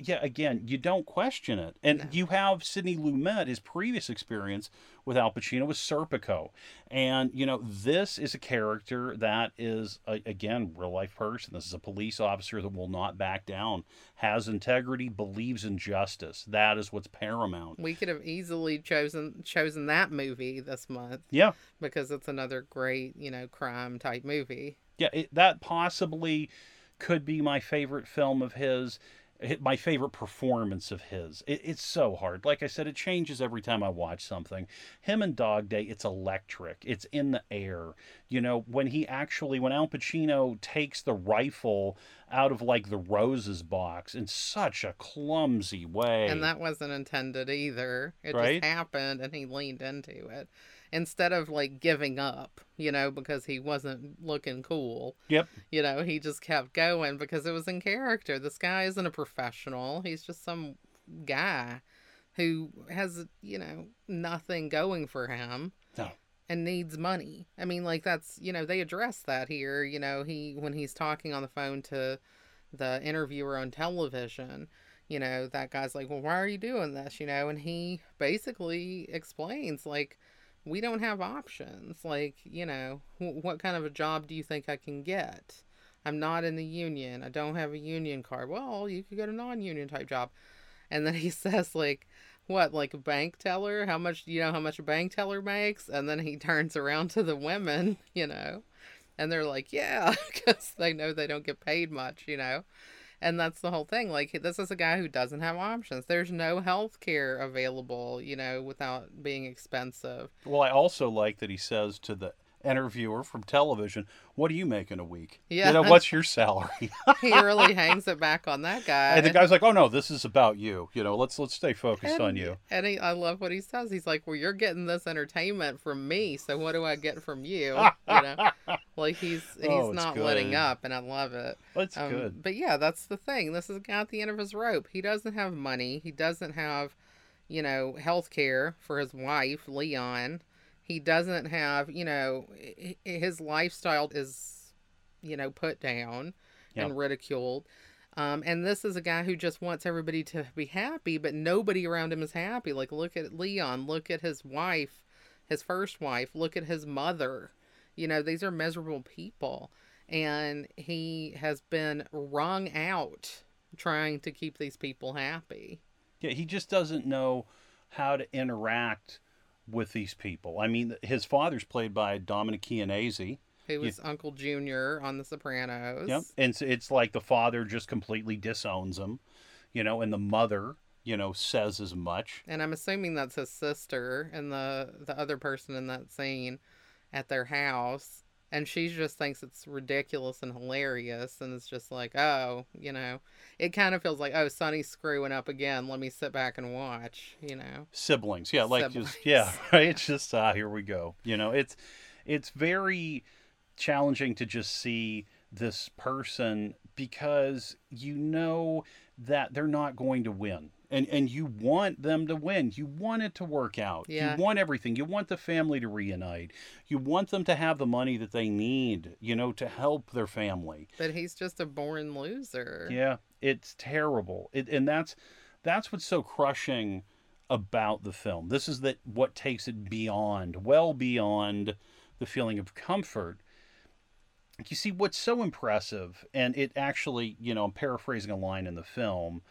Speaker 1: Yeah, again, you don't question it, and
Speaker 2: No.
Speaker 1: you have Sidney Lumet. His previous experience with Al Pacino was Serpico, and you know this is a character that is a, again real life person. This is a police officer that will not back down, has integrity, believes in justice. That is what's paramount.
Speaker 2: We could have easily chosen chosen that movie this month
Speaker 1: Yeah,
Speaker 2: because it's another great, you know, crime type movie.
Speaker 1: yeah, it, that possibly could be my favorite film of his. My favorite performance of his. It, it's so hard. Like I said, it changes every time I watch something. Him and Dog Day, it's electric. It's in the air. You know, when he actually, when Al Pacino takes the rifle out of like the roses box in such a clumsy way.
Speaker 2: And that wasn't intended either. It
Speaker 1: Right?
Speaker 2: just happened and he leaned into it. Instead of like giving up, you know, because he wasn't looking cool.
Speaker 1: Yep.
Speaker 2: You know, he just kept going because it was in character. This guy isn't a professional. He's just some guy who has, you know, nothing going for him.
Speaker 1: No.
Speaker 2: And needs money. I mean, like that's you know, they address that here, you know, he when he's talking on the phone to the interviewer on television, you know, that guy's like, Well, why are you doing this? You know, and he basically explains like we don't have options. Like, you know, wh- what kind of a job do you think I can get? I'm not in the union. I don't have a union card. Well, you could get a non union type job. And then he says, like, what, like a bank teller? How much you know how much a bank teller makes? And then he turns around to the women, you know, and they're like, yeah, because they know they don't get paid much, you know. And that's the whole thing. Like, this is a guy who doesn't have options. There's no health care available, you know, without being expensive.
Speaker 1: Well, I also like that he says to the interviewer from television, "What do you make in a week?
Speaker 2: Yeah.
Speaker 1: You know, what's your salary?"
Speaker 2: He really hangs it back on that guy.
Speaker 1: and the guy's like, "Oh no, this is about you. You know, let's let's stay focused
Speaker 2: and,
Speaker 1: on you."
Speaker 2: And he, I love what he says. He's like, "Well, you're getting this entertainment from me, so what do I get from you?" You know, like he's he's
Speaker 1: Oh,
Speaker 2: not letting up, and I love it.
Speaker 1: That's
Speaker 2: Um,
Speaker 1: good.
Speaker 2: But yeah, that's the thing. This is a guy at the end of his rope. He doesn't have money. He doesn't have, you know, health care for his wife, Leon. He doesn't have, you know, his lifestyle is, you know, put down
Speaker 1: Yeah.
Speaker 2: and ridiculed. Um, and this is a guy who just wants everybody to be happy, but nobody around him is happy. Like, look at Leon. Look at his wife, his first wife. Look at his mother. You know, these are miserable people and he has been wrung out trying to keep these people happy.
Speaker 1: Yeah, he just doesn't know how to interact with these people. I mean, his father's played by Dominic Chianese.
Speaker 2: Who was Uncle Junior on The Sopranos?
Speaker 1: Yep. And it's, it's like the father just completely disowns him, you know, and the mother, you know, says as much.
Speaker 2: And I'm assuming that's his sister and the the other person in that scene at their house. And she just thinks it's ridiculous and hilarious, and it's just like, oh, you know, it kind of feels like, oh, Sonny's screwing up again. Let me sit back and watch, you know.
Speaker 1: Siblings. Yeah, like
Speaker 2: Siblings.
Speaker 1: just yeah, right? It's just ah, here we go. You know, it's it's very challenging to just see this person because you know that they're not going to win. And and you want them to win. You want it to work out.
Speaker 2: Yeah.
Speaker 1: You want everything. You want the family to reunite. You want them to have the money that they need, you know, to help their family.
Speaker 2: But he's just a born loser.
Speaker 1: Yeah. It's terrible. It, and that's that's what's so crushing about the film. This is that what takes it beyond, well beyond the feeling of comfort. You see, what's so impressive, and it actually, you know, I'm paraphrasing a line in the film.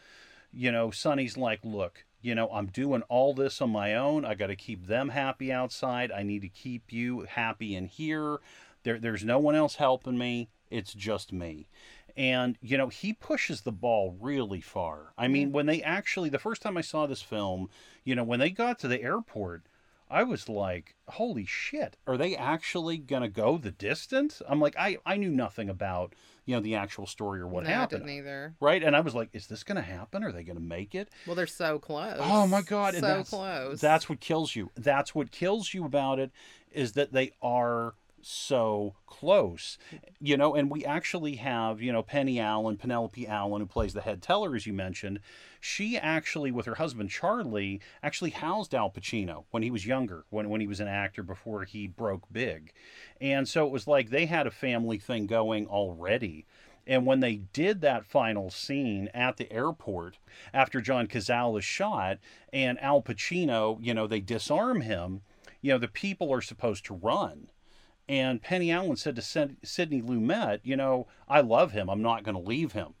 Speaker 1: You know, Sonny's like, look, you know, I'm doing all this on my own. I got to keep them happy outside. I need to keep you happy in here. There, there's no one else helping me. It's just me. And, you know, he pushes the ball really far. I mean, when they actually, the first time I saw this film, you know, when they got to the airport, I was like, holy shit, are they actually going to go the distance? I'm like, I, I knew nothing about, you know, the actual story or what
Speaker 2: no,
Speaker 1: happened.
Speaker 2: I didn't either.
Speaker 1: Right? And I was like, is this going to happen? Are they going to make it?
Speaker 2: Well, they're so close.
Speaker 1: Oh my God.
Speaker 2: So
Speaker 1: that's,
Speaker 2: close.
Speaker 1: That's what kills you. That's what kills you about it is that they are so close you know and we actually have you know penny allen penelope allen who plays the head teller as you mentioned. She actually with her husband charlie actually housed al pacino when he was younger when, when he was an actor before he broke big. And so it was like they had a family thing going already. And when they did that final scene at the airport after John Cazale is shot and Al Pacino, you know, they disarm him, you know, the people are supposed to run. And Penny Allen said to Sidney Lumet, you know, I love him. I'm not going to leave him.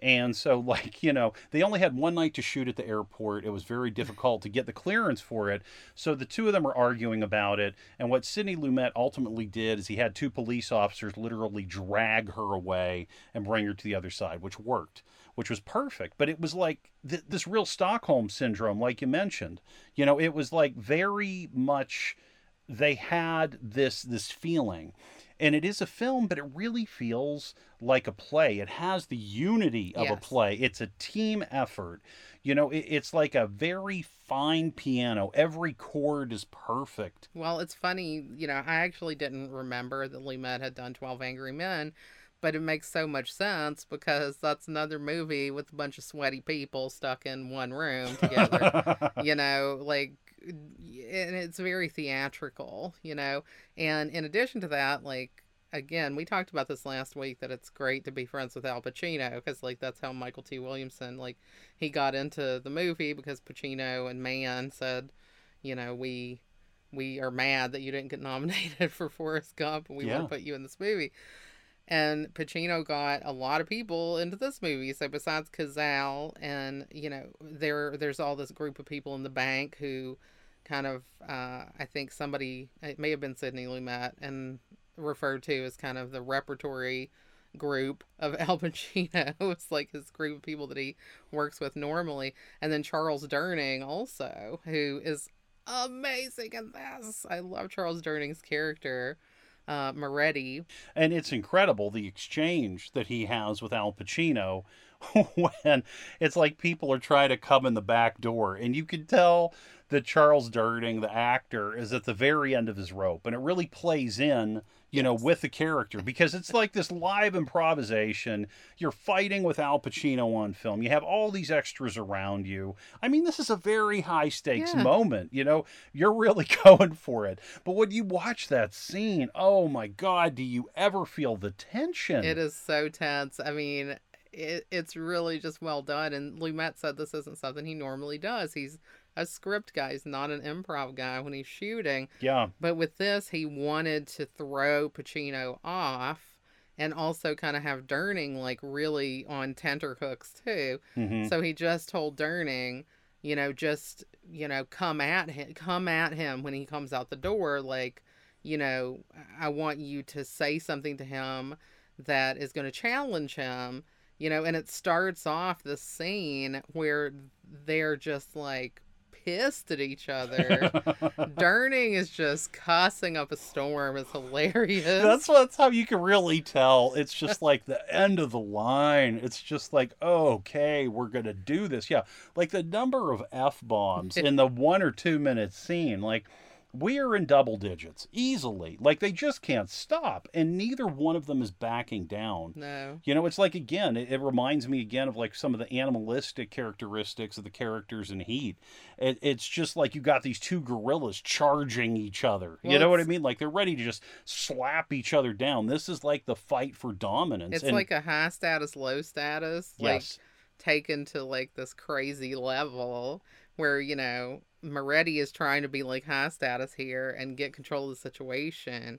Speaker 1: And so, like, you know, they only had one night to shoot at the airport. It was very difficult to get the clearance for it. So the two of them are arguing about it. And what Sidney Lumet ultimately did is he had two police officers literally drag her away and bring her to the other side, which worked, which was perfect. But it was like th- this real Stockholm syndrome, like you mentioned. You know, it was like very much they had this this feeling. And it is a film but it really feels like a play. It has the unity of
Speaker 2: Yes.
Speaker 1: a play. It's a team effort. You know it, it's like a very fine piano. Every chord is perfect.
Speaker 2: Well, it's funny, you know, I actually didn't remember that Lumet had done 12 Angry Men, but it makes so much sense because that's another movie with a bunch of sweaty people stuck in one room together. you know, like, and it's very theatrical, you know. And in addition to that, like, again, we talked about this last week that it's great to be friends with Al Pacino because, like, that's how Mykelti Williamson, like, he got into the movie because Pacino and Mann said, you know, we we are mad that you didn't get nominated for Forrest Gump and we
Speaker 1: Yeah.
Speaker 2: want to put you in this movie. And Pacino got a lot of people into this movie. So besides Cazale and you know there there's all this group of people in the bank who kind of uh, I think somebody it may have been Sidney Lumet and referred to as kind of the repertory group of Al Pacino. it's like his group of people that he works with normally. And then Charles Durning also, who is amazing in this. I love Charles Durning's character, uh, Moretti.
Speaker 1: and it's incredible the exchange that he has with Al Pacino when it's like people are trying to come in the back door and you can tell that Charles Durning the actor is at the very end of his rope and it really plays in you know with the character because it's like this live improvisation you're fighting with Al Pacino on film you have all these extras around you I mean this is a very high stakes
Speaker 2: Yeah.
Speaker 1: moment you know you're really going for it but when you watch that scene oh my god do you ever feel the tension
Speaker 2: It is so tense. I mean, it, it's really just well done. And Lumet said this isn't something he normally does. He's a script guy. He's not an improv guy when he's shooting.
Speaker 1: yeah
Speaker 2: But with this, he wanted to throw Pacino off and also kind of have Durning like really on tenterhooks too.
Speaker 1: hmm
Speaker 2: So he just told Durning, you know, just you know, come at him, come at him when he comes out the door. Like, you know, I want you to say something to him that is going to challenge him. You know, and it starts off the scene where they're just like pissed at each other. Durning is just cussing up a storm. It's hilarious.
Speaker 1: That's that's how you can really tell. It's just like the end of the line. It's just like, okay, we're gonna do this. Yeah, like the number of f bombs in the one or two minute scene. Like we are in double digits easily. Like they just can't stop, and neither one of them is backing down.
Speaker 2: no.
Speaker 1: You know, it's like again, it, it reminds me again of like some of the animalistic characteristics of the characters in Heat. It, it's just like you got these two gorillas charging each other. you know what I mean? Like they're ready to just slap each other down. This is like the fight for dominance.
Speaker 2: It's
Speaker 1: and
Speaker 2: like a high status, low status. Like
Speaker 1: yes,
Speaker 2: taken to like this crazy level where you know Moretti is trying to be like high status here and get control of the situation,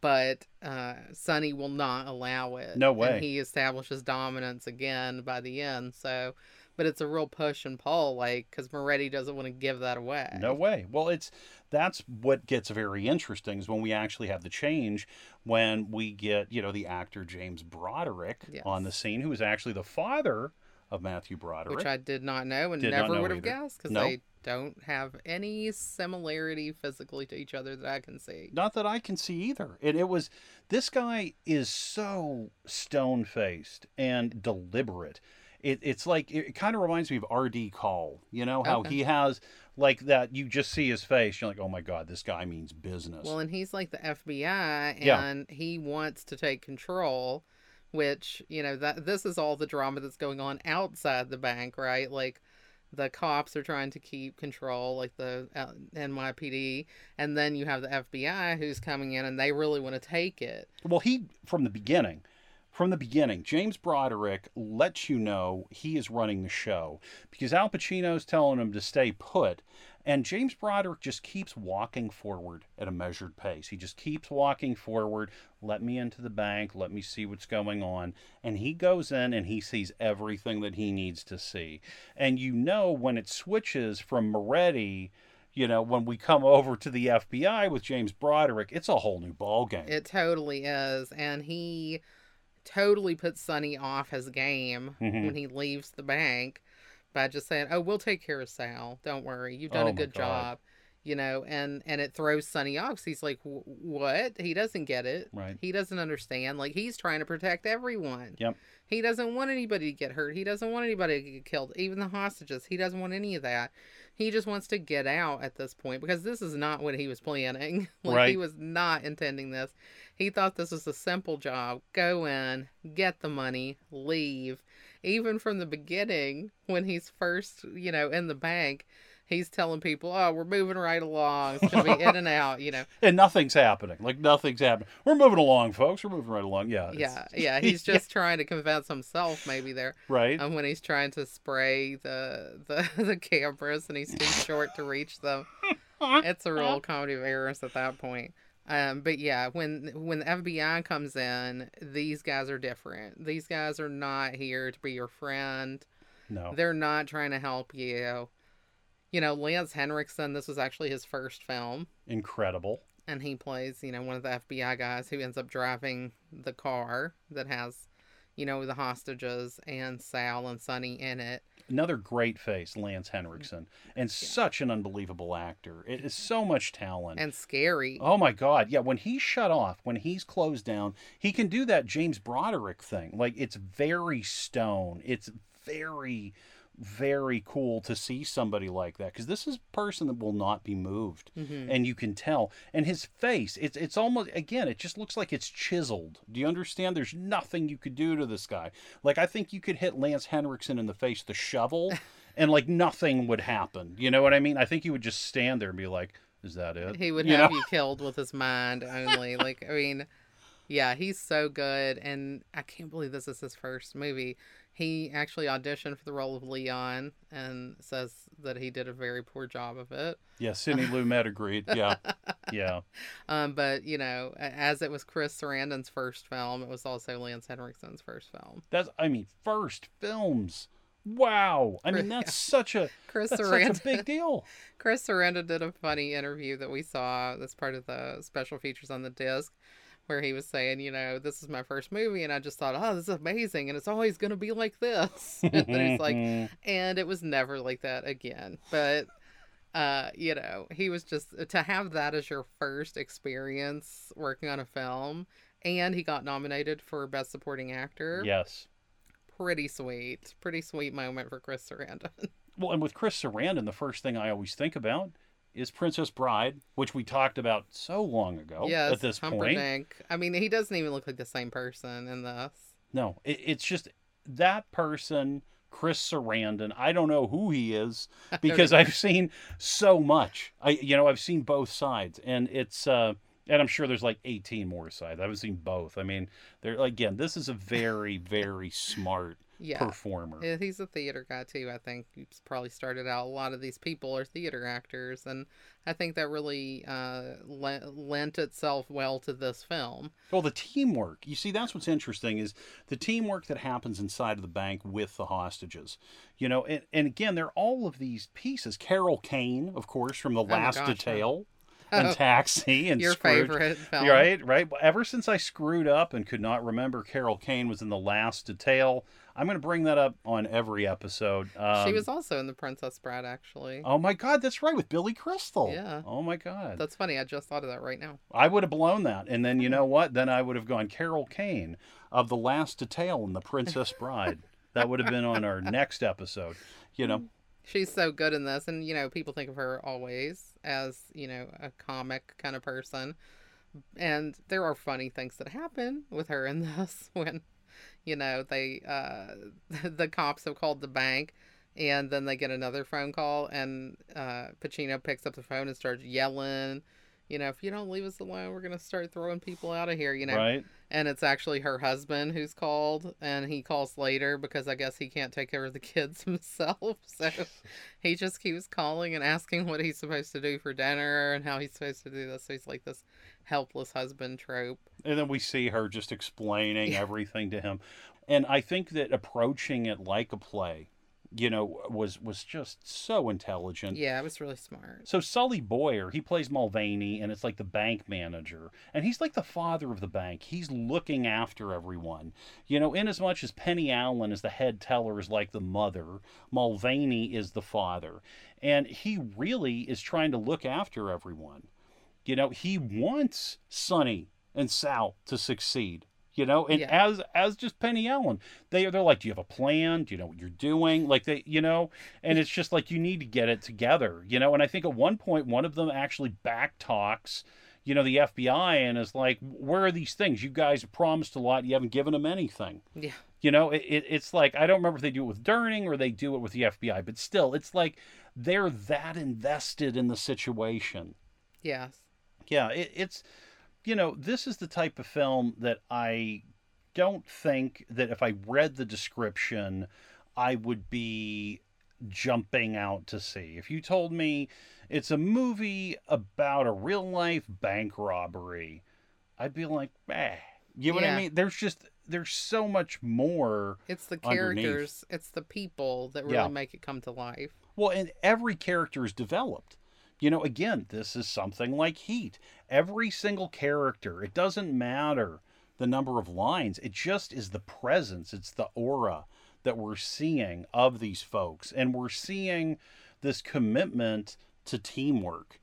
Speaker 2: but uh, Sonny will not allow it.
Speaker 1: No way.
Speaker 2: And he establishes dominance again by the end. So, but it's a real push and pull, like because Moretti doesn't want to give that away.
Speaker 1: No way. Well, it's that's what gets very interesting is when we actually have the change when we get you know the actor James Broderick
Speaker 2: Yes.
Speaker 1: on the scene who is actually the father of Matthew Broderick.
Speaker 2: Which I did not know and
Speaker 1: Did
Speaker 2: never would have guessed because
Speaker 1: No.
Speaker 2: they don't have any similarity physically to each other that I can see.
Speaker 1: Not that I can see either. And it was this guy is so stone faced and deliberate. It, it's like it kind of reminds me of R.D. Call. You know how
Speaker 2: Okay.
Speaker 1: he has like that. You just see his face. You're like, oh my god, this guy means business.
Speaker 2: Well, and he's like the FBI,
Speaker 1: Yeah.
Speaker 2: and he wants to take control. Which you know that this is all the drama that's going on outside the bank, right? Like the cops are trying to keep control, like the uh, NYPD, and then you have the FBI who's coming in, and they really want to take it.
Speaker 1: Well, he from the beginning, from the beginning, James Broderick lets you know he is running the show because Al Pacino's telling him to stay put, and James Broderick just keeps walking forward at a measured pace. He just keeps walking forward. Let me into the bank. Let me see what's going on. And he goes in and he sees everything that he needs to see. And you know when it switches from Moretti. You know, when we come over to the FBI with James Broderick, it's a whole new ballgame.
Speaker 2: It totally is, and he totally puts Sonny off his game
Speaker 1: Mhm.
Speaker 2: when he leaves the bank by just saying, "Oh, we'll take care of Sal. Don't worry, you've done
Speaker 1: Oh
Speaker 2: a good job." You know, and and it throws Sonny off. he's like, "Wh- "What?" He doesn't get it.
Speaker 1: Right.
Speaker 2: He doesn't understand. Like he's trying to protect everyone.
Speaker 1: Yep.
Speaker 2: He doesn't want anybody to get hurt. He doesn't want anybody to get killed, even the hostages. He doesn't want any of that. He just wants to get out at this point because this is not what he was planning. like
Speaker 1: Right.
Speaker 2: he was not intending this. He thought this was a simple job. Go in, get the money, leave. Even from the beginning, when he's first, you know, in the bank, he's telling people, "Oh, we're moving right along. It's gonna be in and out." You know,
Speaker 1: and nothing's happening. Like nothing's happening. We're moving along, folks. We're moving right along. Yeah.
Speaker 2: yeah, yeah. He's just trying to convince himself, maybe there.
Speaker 1: right.
Speaker 2: um, when he's trying to spray the the, the cameras and he's too short to reach them. It's a real comedy of errors at that point. Um, but yeah, when when the FBI comes in, these guys are different. These guys are not here to be your friend.
Speaker 1: no.
Speaker 2: They're not trying to help you. You know, Lance Henriksen, this was actually his first film,
Speaker 1: Incredible.
Speaker 2: and he plays, you know, one of the FBI guys who ends up driving the car that has, you know, the hostages and Sal and Sonny in it.
Speaker 1: Another great face, Lance Henriksen, and such an unbelievable actor. It is so much talent.
Speaker 2: and scary.
Speaker 1: Oh my God! Yeah, when he's shut off, when he's closed down, he can do that James Broderick thing. Like it's very stone. It's very, very cool to see somebody like that because this is a person that will not be moved,
Speaker 2: Mhm.
Speaker 1: and you can tell. And his face, it's it's almost again, it just looks like it's chiseled. Do you understand? There's nothing you could do to this guy. Like I think you could hit Lance Henriksen in the face with a shovel, and like nothing would happen. You know what I mean? I think he would just stand there and be like. Is that it?
Speaker 2: He would
Speaker 1: You
Speaker 2: have
Speaker 1: know?
Speaker 2: you killed with his mind only. like, I mean, yeah, he's so good. And I can't believe this is his first movie. He actually auditioned for the role of Leon and says that he did a very poor job of it.
Speaker 1: Yeah, Sidney Lumet agreed. Yeah, yeah.
Speaker 2: Um, but, you know, as it was Chris Sarandon's first film, it was also Lance Henriksen's first film.
Speaker 1: That's I mean, first films. Wow. I mean, that's such a
Speaker 2: Chris
Speaker 1: that's
Speaker 2: Sarandon.
Speaker 1: such a big deal.
Speaker 2: Chris Sarandon did a funny interview that we saw that's part of the special features on the disc where he was saying, you know, this is my first movie and I just thought, oh, this is amazing and it's always going to be like this. and he's like, and it was never like that again. But, uh, you know, he was just to have that as your first experience working on a film and he got nominated for Best Supporting Actor.
Speaker 1: yes.
Speaker 2: Pretty sweet. Pretty sweet moment for Chris Sarandon.
Speaker 1: Well, and with Chris Sarandon, the first thing I always think about is Princess Bride, which we talked about so long ago
Speaker 2: yes,
Speaker 1: at this point.
Speaker 2: I mean, he doesn't even look like the same person in this.
Speaker 1: No, it, it's just that person, Chris Sarandon. I don't know who he is because I've seen so much. I, you know, I've seen both sides, and it's, uh, and I'm sure there's like 18 more sides. I haven't seen both. I mean, there again, this is a very, very smart
Speaker 2: Yeah.
Speaker 1: performer.
Speaker 2: Yeah, He's a theater guy too. I think he's probably started out. A lot of these people are theater actors, and I think that really uh, le- lent itself well to this film.
Speaker 1: Well, the teamwork. You see, that's what's interesting is the teamwork that happens inside of the bank with the hostages. You know, and, and again, they're all of these pieces. Carol Kane, of course, from The
Speaker 2: Oh
Speaker 1: Last
Speaker 2: gosh.
Speaker 1: Detail and Taxi and
Speaker 2: Your
Speaker 1: Scrooge.
Speaker 2: favorite film,
Speaker 1: Right, right. Ever since I screwed up and could not remember Carol Kane was in The Last Detail, I'm going to bring that up on every episode. Um,
Speaker 2: she was also in The Princess Bride, actually.
Speaker 1: Oh my God, that's right, with Billy Crystal.
Speaker 2: Yeah.
Speaker 1: Oh my God.
Speaker 2: That's funny. I just thought of that right now.
Speaker 1: I would have blown that. And then you know what? Then I would have gone Carol Kane of The Last Detail and The Princess Bride. that would have been on our next episode. You know,
Speaker 2: She's so good in this, and you know, people think of her always as you know a comic kind of person, and there are funny things that happen with her in this when, you know, they uh, the cops have called the bank, and then they get another phone call, and uh, Pacino picks up the phone and starts yelling. You know, if you don't leave us alone, we're gonna start throwing people out of here. You know,
Speaker 1: right?
Speaker 2: And it's actually her husband who's called and he calls later because i guess he can't take care of the kids himself so he just keeps calling and asking what he's supposed to do for dinner and how he's supposed to do this so he's like this helpless husband trope
Speaker 1: And then we see her just explaining
Speaker 2: Yeah.
Speaker 1: everything to him. And I think that approaching it like a play, you know, was was just so intelligent.
Speaker 2: yeah it was really smart
Speaker 1: So Sully Boyer, he plays Mulvaney, and it's like the bank manager, and he's like the father of the bank. He's looking after everyone, you know. In as much as Penny Allen is the head teller, is like the mother, Mulvaney is the father, and he really is trying to look after everyone. You know, he wants Sonny and Sal to succeed. You know, and
Speaker 2: Yeah.
Speaker 1: as as just Penny Allen, they they're like, do you have a plan? Do you know what you're doing? Like they, you know, and it's just like you need to get it together. You know, and I think at one point one of them actually back talks, you know, the FBI and is like, where are these things? You guys promised a lot, you haven't given them anything.
Speaker 2: yeah
Speaker 1: You know, it, it, it's like I don't remember if they do it with Durning or they do it with the FBI, but still, it's like they're that invested in the situation.
Speaker 2: yes
Speaker 1: Yeah, it, it's you know this is the type of film that I don't think that if I read the description, I would be jumping out to see. If you told me it's a movie about a real life bank robbery, I'd be like, eh. You know what I mean? There's just there's so much more
Speaker 2: it's the
Speaker 1: Underneath.
Speaker 2: characters it's the people that really
Speaker 1: Yeah.
Speaker 2: make it come to life
Speaker 1: Well, and every character is developed. You know, again, this is something like Heat. Every single character, it doesn't matter the number of lines, it just is the presence, it's the aura that we're seeing of these folks. And we're seeing this commitment to teamwork.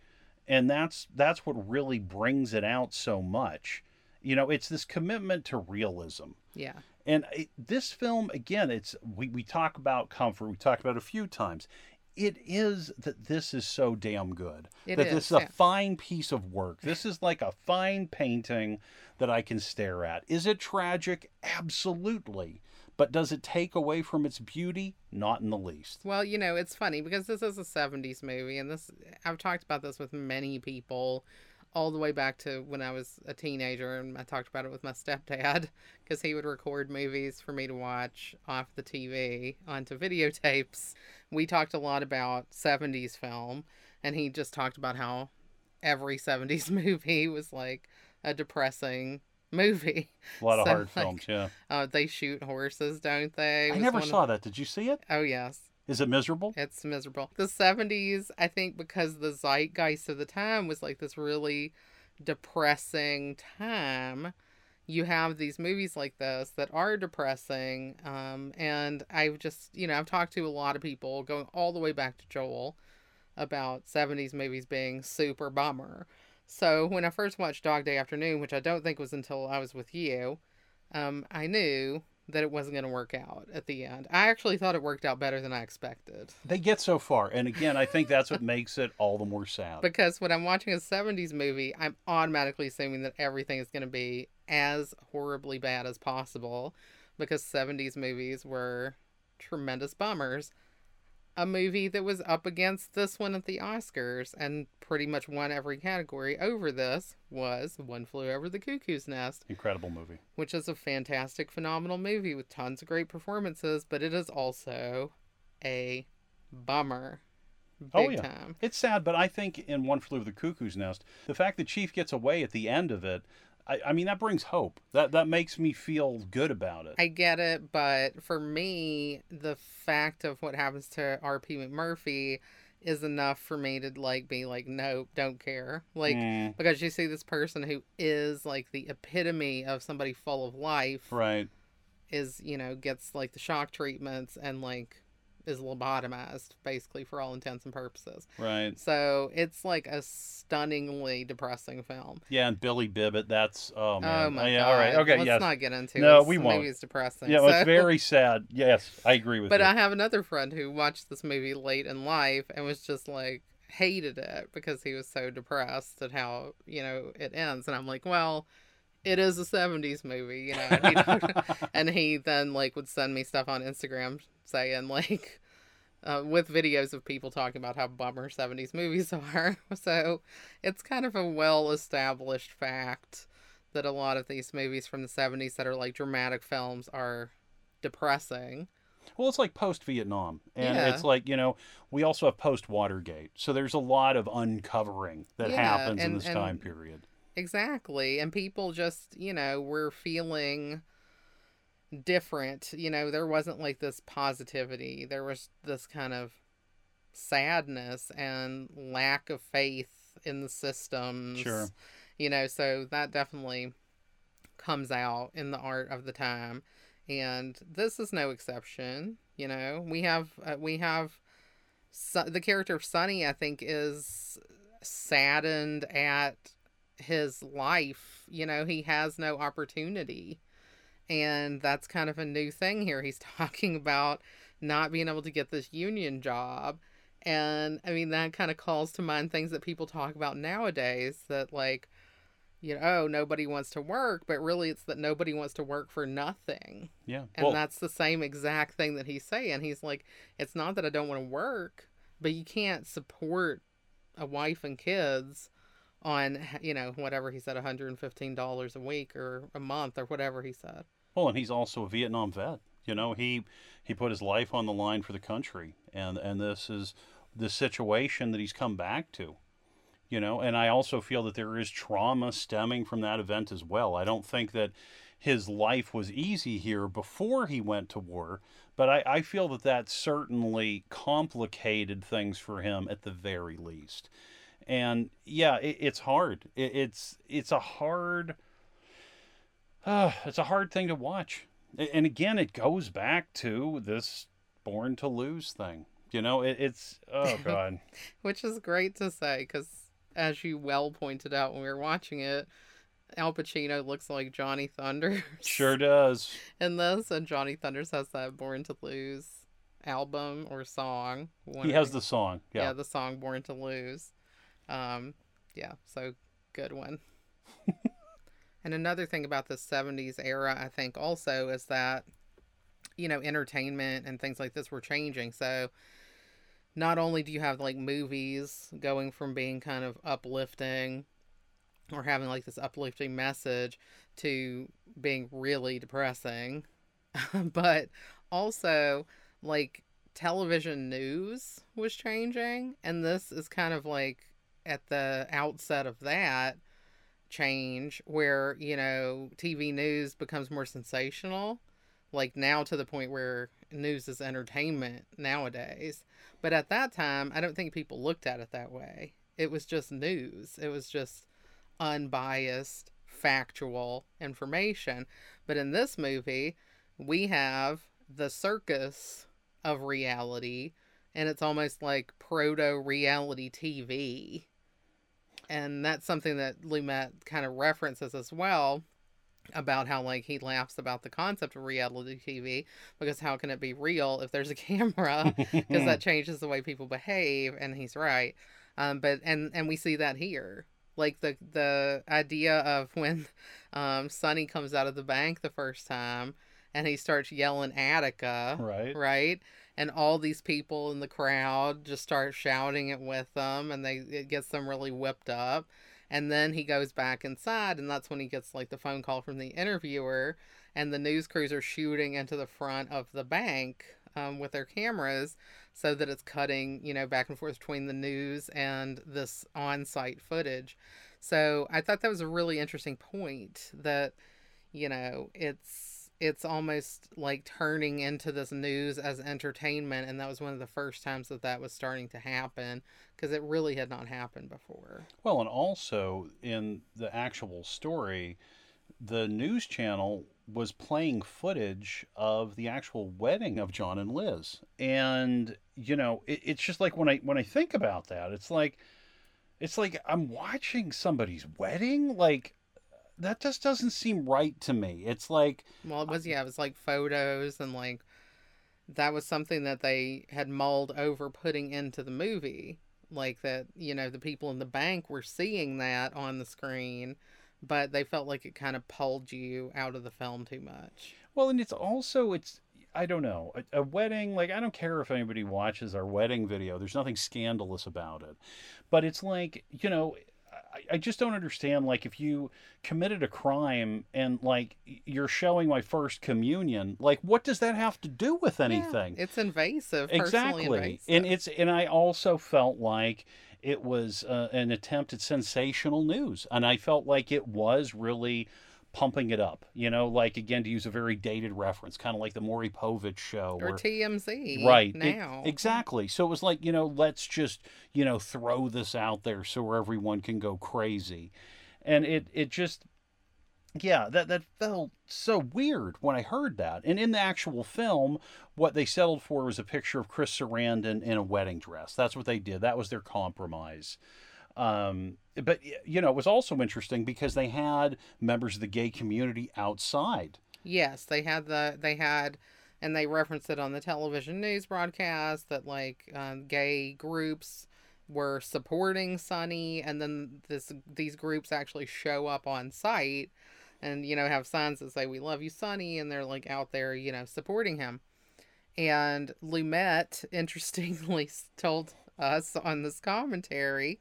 Speaker 1: And that's that's what really brings it out so much. You know, it's this commitment to realism.
Speaker 2: yeah
Speaker 1: And it, this film, again, it's we, we talk about comfort. We talked about it a few times. It is that this is so damn good.
Speaker 2: It
Speaker 1: that
Speaker 2: is,
Speaker 1: this is a
Speaker 2: yeah.
Speaker 1: fine piece of work. This is like a fine painting that I can stare at. Is it tragic? Absolutely. But does it take away from its beauty? Not in the least.
Speaker 2: Well, you know, it's funny because this is a 70s movie and this I've talked about this with many people all the way back to when I was a teenager and I talked about it with my stepdad because he would record movies for me to watch off the TV onto videotapes. We talked a lot about 70s film and he just talked about how every 70s movie was like a depressing movie.
Speaker 1: A lot of hard
Speaker 2: like,
Speaker 1: films, yeah.
Speaker 2: Uh, they shoot horses, don't they?
Speaker 1: I never
Speaker 2: one of-
Speaker 1: saw that. Did you see it?
Speaker 2: Oh, yes.
Speaker 1: Is it miserable?
Speaker 2: It's miserable. The 70s, I think, because the zeitgeist of the time was like this really depressing time, you have these movies like this that are depressing. Um, and I've just, you know, I've talked to a lot of people going all the way back to Joel about 70s movies being super bummer. So when I first watched Dog Day Afternoon, which I don't think was until I was with you, um, I knew that it wasn't going to work out at the end. I actually thought it worked out better than I expected.
Speaker 1: They get so far. And again, I think that's what makes it all the more sad.
Speaker 2: Because when I'm watching a 70s movie, I'm automatically assuming that everything is going to be as horribly bad as possible because 70s movies were tremendous bummers. A movie that was up against this one at the Oscars and pretty much won every category over this was One Flew Over the Cuckoo's Nest,
Speaker 1: Incredible movie.
Speaker 2: which is a fantastic, phenomenal movie with tons of great performances, but it is also a bummer. Oh, Big
Speaker 1: Oh, yeah.
Speaker 2: time.
Speaker 1: It's sad, but I think in One Flew Over the Cuckoo's Nest, the fact that Chief gets away at the end of it, I, I mean, that brings hope. That that makes me feel good about it.
Speaker 2: I get it, but for me, the fact of what happens to R.P. McMurphy is enough for me to like be like, nope, don't care. Like
Speaker 1: Mm,
Speaker 2: because you see this person who is like the epitome of somebody full of life
Speaker 1: right.
Speaker 2: is you know gets like the shock treatments and like is lobotomized basically for all intents and purposes.
Speaker 1: Right.
Speaker 2: So it's like a stunningly depressing film.
Speaker 1: Yeah, and Billy Bibbit. That's oh, oh man.
Speaker 2: Oh my
Speaker 1: Oh, yeah,
Speaker 2: god!
Speaker 1: all right. Okay.
Speaker 2: Let's
Speaker 1: yes.
Speaker 2: not get into
Speaker 1: No,
Speaker 2: it.
Speaker 1: we
Speaker 2: The
Speaker 1: won't.
Speaker 2: Movie's depressing.
Speaker 1: yeah,
Speaker 2: so-
Speaker 1: it's very sad. Yes, I agree with
Speaker 2: But
Speaker 1: you.
Speaker 2: I have another friend who watched this movie late in life and was just like hated it because he was so depressed at how you know it ends. And I'm like, well, it is a '70s movie, you know. And he then like would send me stuff on Instagram saying like. Uh, with videos of people talking about how bummer 70s movies are. So it's kind of a well established fact that a lot of these movies from the 70s that are like dramatic films are depressing.
Speaker 1: Well, it's like post Vietnam, and
Speaker 2: Yeah.
Speaker 1: it's like you know we also have post Watergate. So there's a lot of uncovering that
Speaker 2: Yeah,
Speaker 1: happens in this time period.
Speaker 2: Exactly. And people just, you know, were feeling different. You know, there wasn't like this positivity. There was this kind of sadness and lack of faith in the systems.
Speaker 1: Sure.
Speaker 2: You know, so that definitely comes out in the art of the time. And this is no exception. You know, we have, uh, we have, Su- the character of Sonny, I think, is saddened at his life. You know, he has no opportunity. And that's kind of a new thing here. He's talking about not being able to get this union job. And I mean, that kind of calls to mind things that people talk about nowadays that, like, you know, oh, nobody wants to work, but really it's that nobody wants to work for nothing.
Speaker 1: Yeah.
Speaker 2: And
Speaker 1: well,
Speaker 2: that's the same exact thing that he's saying. He's like, it's not that I don't want to work, but you can't support a wife and kids on, you know, whatever he said, $115 a week or a month or whatever he said.
Speaker 1: Well, and he's also a Vietnam vet. You know, he he put his life on the line for the country, and and this is the situation that he's come back to. You know, and I also feel that there is trauma stemming from that event as well. I don't think that his life was easy here before he went to war, but I, I feel that that certainly complicated things for him at the very least. And yeah, it, it's hard. It, it's it's a hard uh, it's a hard thing to watch. And again, it goes back to this born to lose thing. You know, it, it's oh god.
Speaker 2: Which is great to say because, as you well pointed out when we were watching it, Al Pacino looks like Johnny Thunders.
Speaker 1: sure does.
Speaker 2: in this, and Johnny Thunders has that Born to Lose album or song.
Speaker 1: He has the song.
Speaker 2: yeah.
Speaker 1: Yeah.
Speaker 2: the song Born to Lose. Um, yeah, so good one. and another thing about the 70s era, I think, also is that, you know, entertainment and things like this were changing. So not only do you have like movies going from being kind of uplifting or having like this uplifting message to being really depressing, but also like television news was changing and this is kind of like at the outset of that change where you know TV news becomes more sensational like now to the point where news is entertainment nowadays. But at that time I don't think people looked at it that way. It was just news. It was just unbiased factual information. But in this movie we have the circus of reality and it's almost like proto reality TV. And that's something that Lumet kind of references as well about how like he laughs about the concept of reality TV because how can it be real if there's a camera because that changes the way people behave and he's right. Um but and and we see that here. Like the the idea of when um Sonny comes out of the bank the first time and he starts yelling Attica
Speaker 1: right.
Speaker 2: right? And all these people in the crowd just start shouting it with them and they it gets them really whipped up. And then he goes back inside and that's when he gets like the phone call from the interviewer and the news crews are shooting into the front of the bank um, with their cameras so that it's cutting you know back and forth between the news and this on-site footage. So i thought that was a really interesting point that you know it's it's almost like turning into this news as entertainment and that was one of the first times that that was starting to happen because it really had not happened before
Speaker 1: Well, and also in the actual story, the news channel was playing footage of the actual wedding of John and Liz, and you know, it, it's just like when I when I think about that, it's like, it's like I'm watching somebody's wedding, like. That just doesn't seem right to me. It's like,
Speaker 2: well it uh, was yeah it was like photos and like that was something that they had mulled over putting into the movie like that you know the people in the bank were seeing that on the screen but they felt like it kind of pulled you out of the film too much
Speaker 1: Well, and it's also it's I don't know a, a wedding. Like I don't care if anybody watches our wedding video. There's nothing scandalous about it, but it's like you know. I, just don't understand. Like, if you committed a crime and like you're showing my first communion, like, what does that have to do with anything?
Speaker 2: Yeah, it's invasive
Speaker 1: exactly
Speaker 2: invasive.
Speaker 1: and it's and i also felt like it was uh, an attempt at sensational news and i felt like it was really pumping it up you know like again to use a very dated reference kind of like the Maury Povich show
Speaker 2: or
Speaker 1: where-
Speaker 2: TMZ
Speaker 1: right it-
Speaker 2: now.
Speaker 1: exactly. So it was like you know let's just you know throw this out there so everyone can go crazy. And it it just yeah that that felt so weird when i heard that. And in the actual film what they settled for was a picture of chris sarandon in a wedding dress. That's what they did. That was their compromise um, but you know it was also interesting because they had members of the gay community outside
Speaker 2: Yes, they had the they had, and they referenced it on the television news broadcast that like um, gay groups were supporting Sonny, and then this these groups actually show up on site, and you know have signs that say "We love you, Sonny," and they're like out there, you know, supporting him. And Lumet, interestingly, told us on this commentary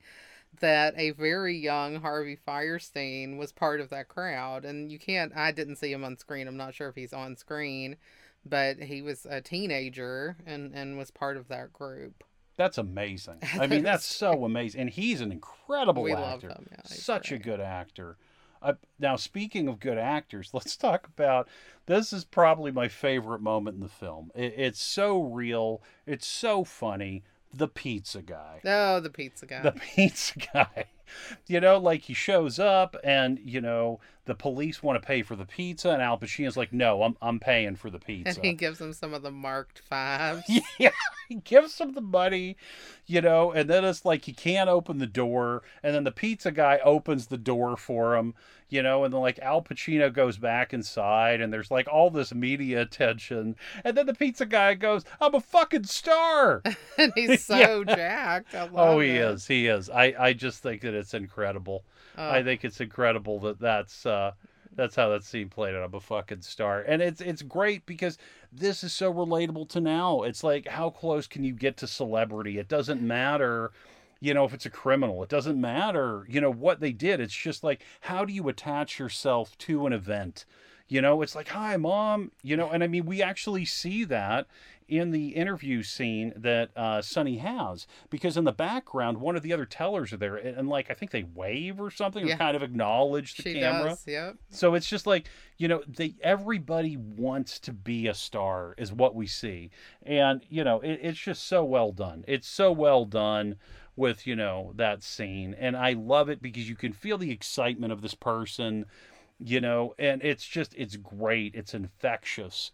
Speaker 2: that a very young Harvey Fierstein was part of that crowd. And you can't, I didn't see him on screen. I'm not sure if he's on screen, but he was a teenager and, and was part of that group.
Speaker 1: That's amazing. I mean, that's so amazing, and he's an incredible
Speaker 2: We love
Speaker 1: actor.
Speaker 2: him, yeah,
Speaker 1: Such a good actor. Uh, now, speaking of good actors, let's talk about this. Is probably my favorite moment in the film. It, it's so real. It's so funny. The pizza guy.
Speaker 2: Oh, the pizza guy.
Speaker 1: The pizza guy. You know, like he shows up, and you know the police want to pay for the pizza, and Al Pacino's like, "No, I'm I'm paying for the pizza.
Speaker 2: and he gives him some of the marked fives.
Speaker 1: Yeah, he gives him the money, you know, and then it's like he can't open the door, and then the pizza guy opens the door for him, you know, and then like Al Pacino goes back inside, and there's like all this media attention, and then the pizza guy goes, "I'm a fucking star."
Speaker 2: and he's so jacked. I love
Speaker 1: oh, he
Speaker 2: it.
Speaker 1: is, he is. I I just think that it's incredible.
Speaker 2: Oh,
Speaker 1: I think it's incredible that that's uh, that's how that scene played out. I'm a fucking star, and it's it's great because this is so relatable to now. It's like how close can you get to celebrity? It doesn't matter, you know, if it's a criminal. It doesn't matter, you know, what they did. It's just like how do you attach yourself to an event? You know, it's like, hi, mom. You know, and I mean, we actually see that in the interview scene that uh, Sonny has because in the background, one of the other tellers are there, and, and like I think they wave or something
Speaker 2: Yeah.
Speaker 1: or kind of acknowledge the
Speaker 2: she
Speaker 1: camera.
Speaker 2: does. Yep.
Speaker 1: So it's just like you know, they everybody wants to be a star is what we see, and you know, it, it's just so well done. It's so well done with you know that scene, and I love it because you can feel the excitement of this person, you know, and it's just it's great. It's infectious.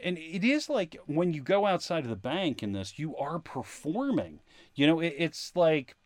Speaker 1: And it is like when you go outside of the bank in this, you are performing. You know, it, it's like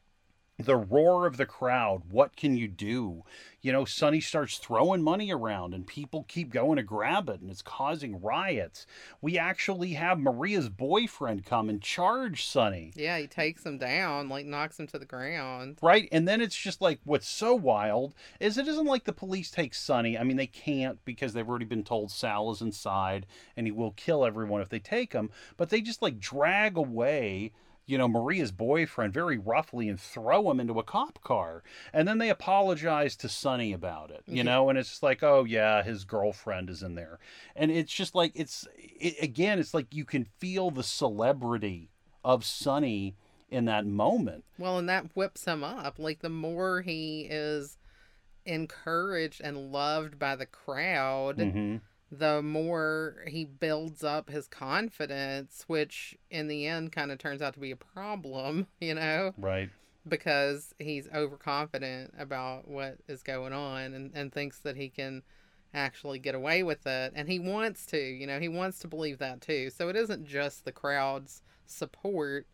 Speaker 1: the roar of the crowd. What can you do? You know, Sonny starts throwing money around and people keep going to grab it and it's causing riots. We actually have Maria's boyfriend come and charge Sonny.
Speaker 2: Yeah, he takes him down, like knocks him to the ground.
Speaker 1: Right? And then it's just like what's so wild is it isn't like the police take Sonny. I mean, they can't because they've already been told Sal is inside and he will kill everyone if they take him, but they just like drag away you know, Maria's boyfriend very roughly and throw him into a cop car. And then they apologize to Sonny about it, you know, and it's just like, oh, yeah, his girlfriend is in there. And it's just like, it's, it, again, it's like you can feel the celebrity of Sonny in that moment.
Speaker 2: Well, and that whips him up. Like, the more he is encouraged and loved by the crowd.
Speaker 1: Mm-hmm
Speaker 2: the more he builds up his confidence, which in the end kind of turns out to be a problem, you know?
Speaker 1: Right.
Speaker 2: Because he's overconfident about what is going on and, and thinks that he can actually get away with it. And he wants to, you know, he wants to believe that too. So it isn't just the crowd's support,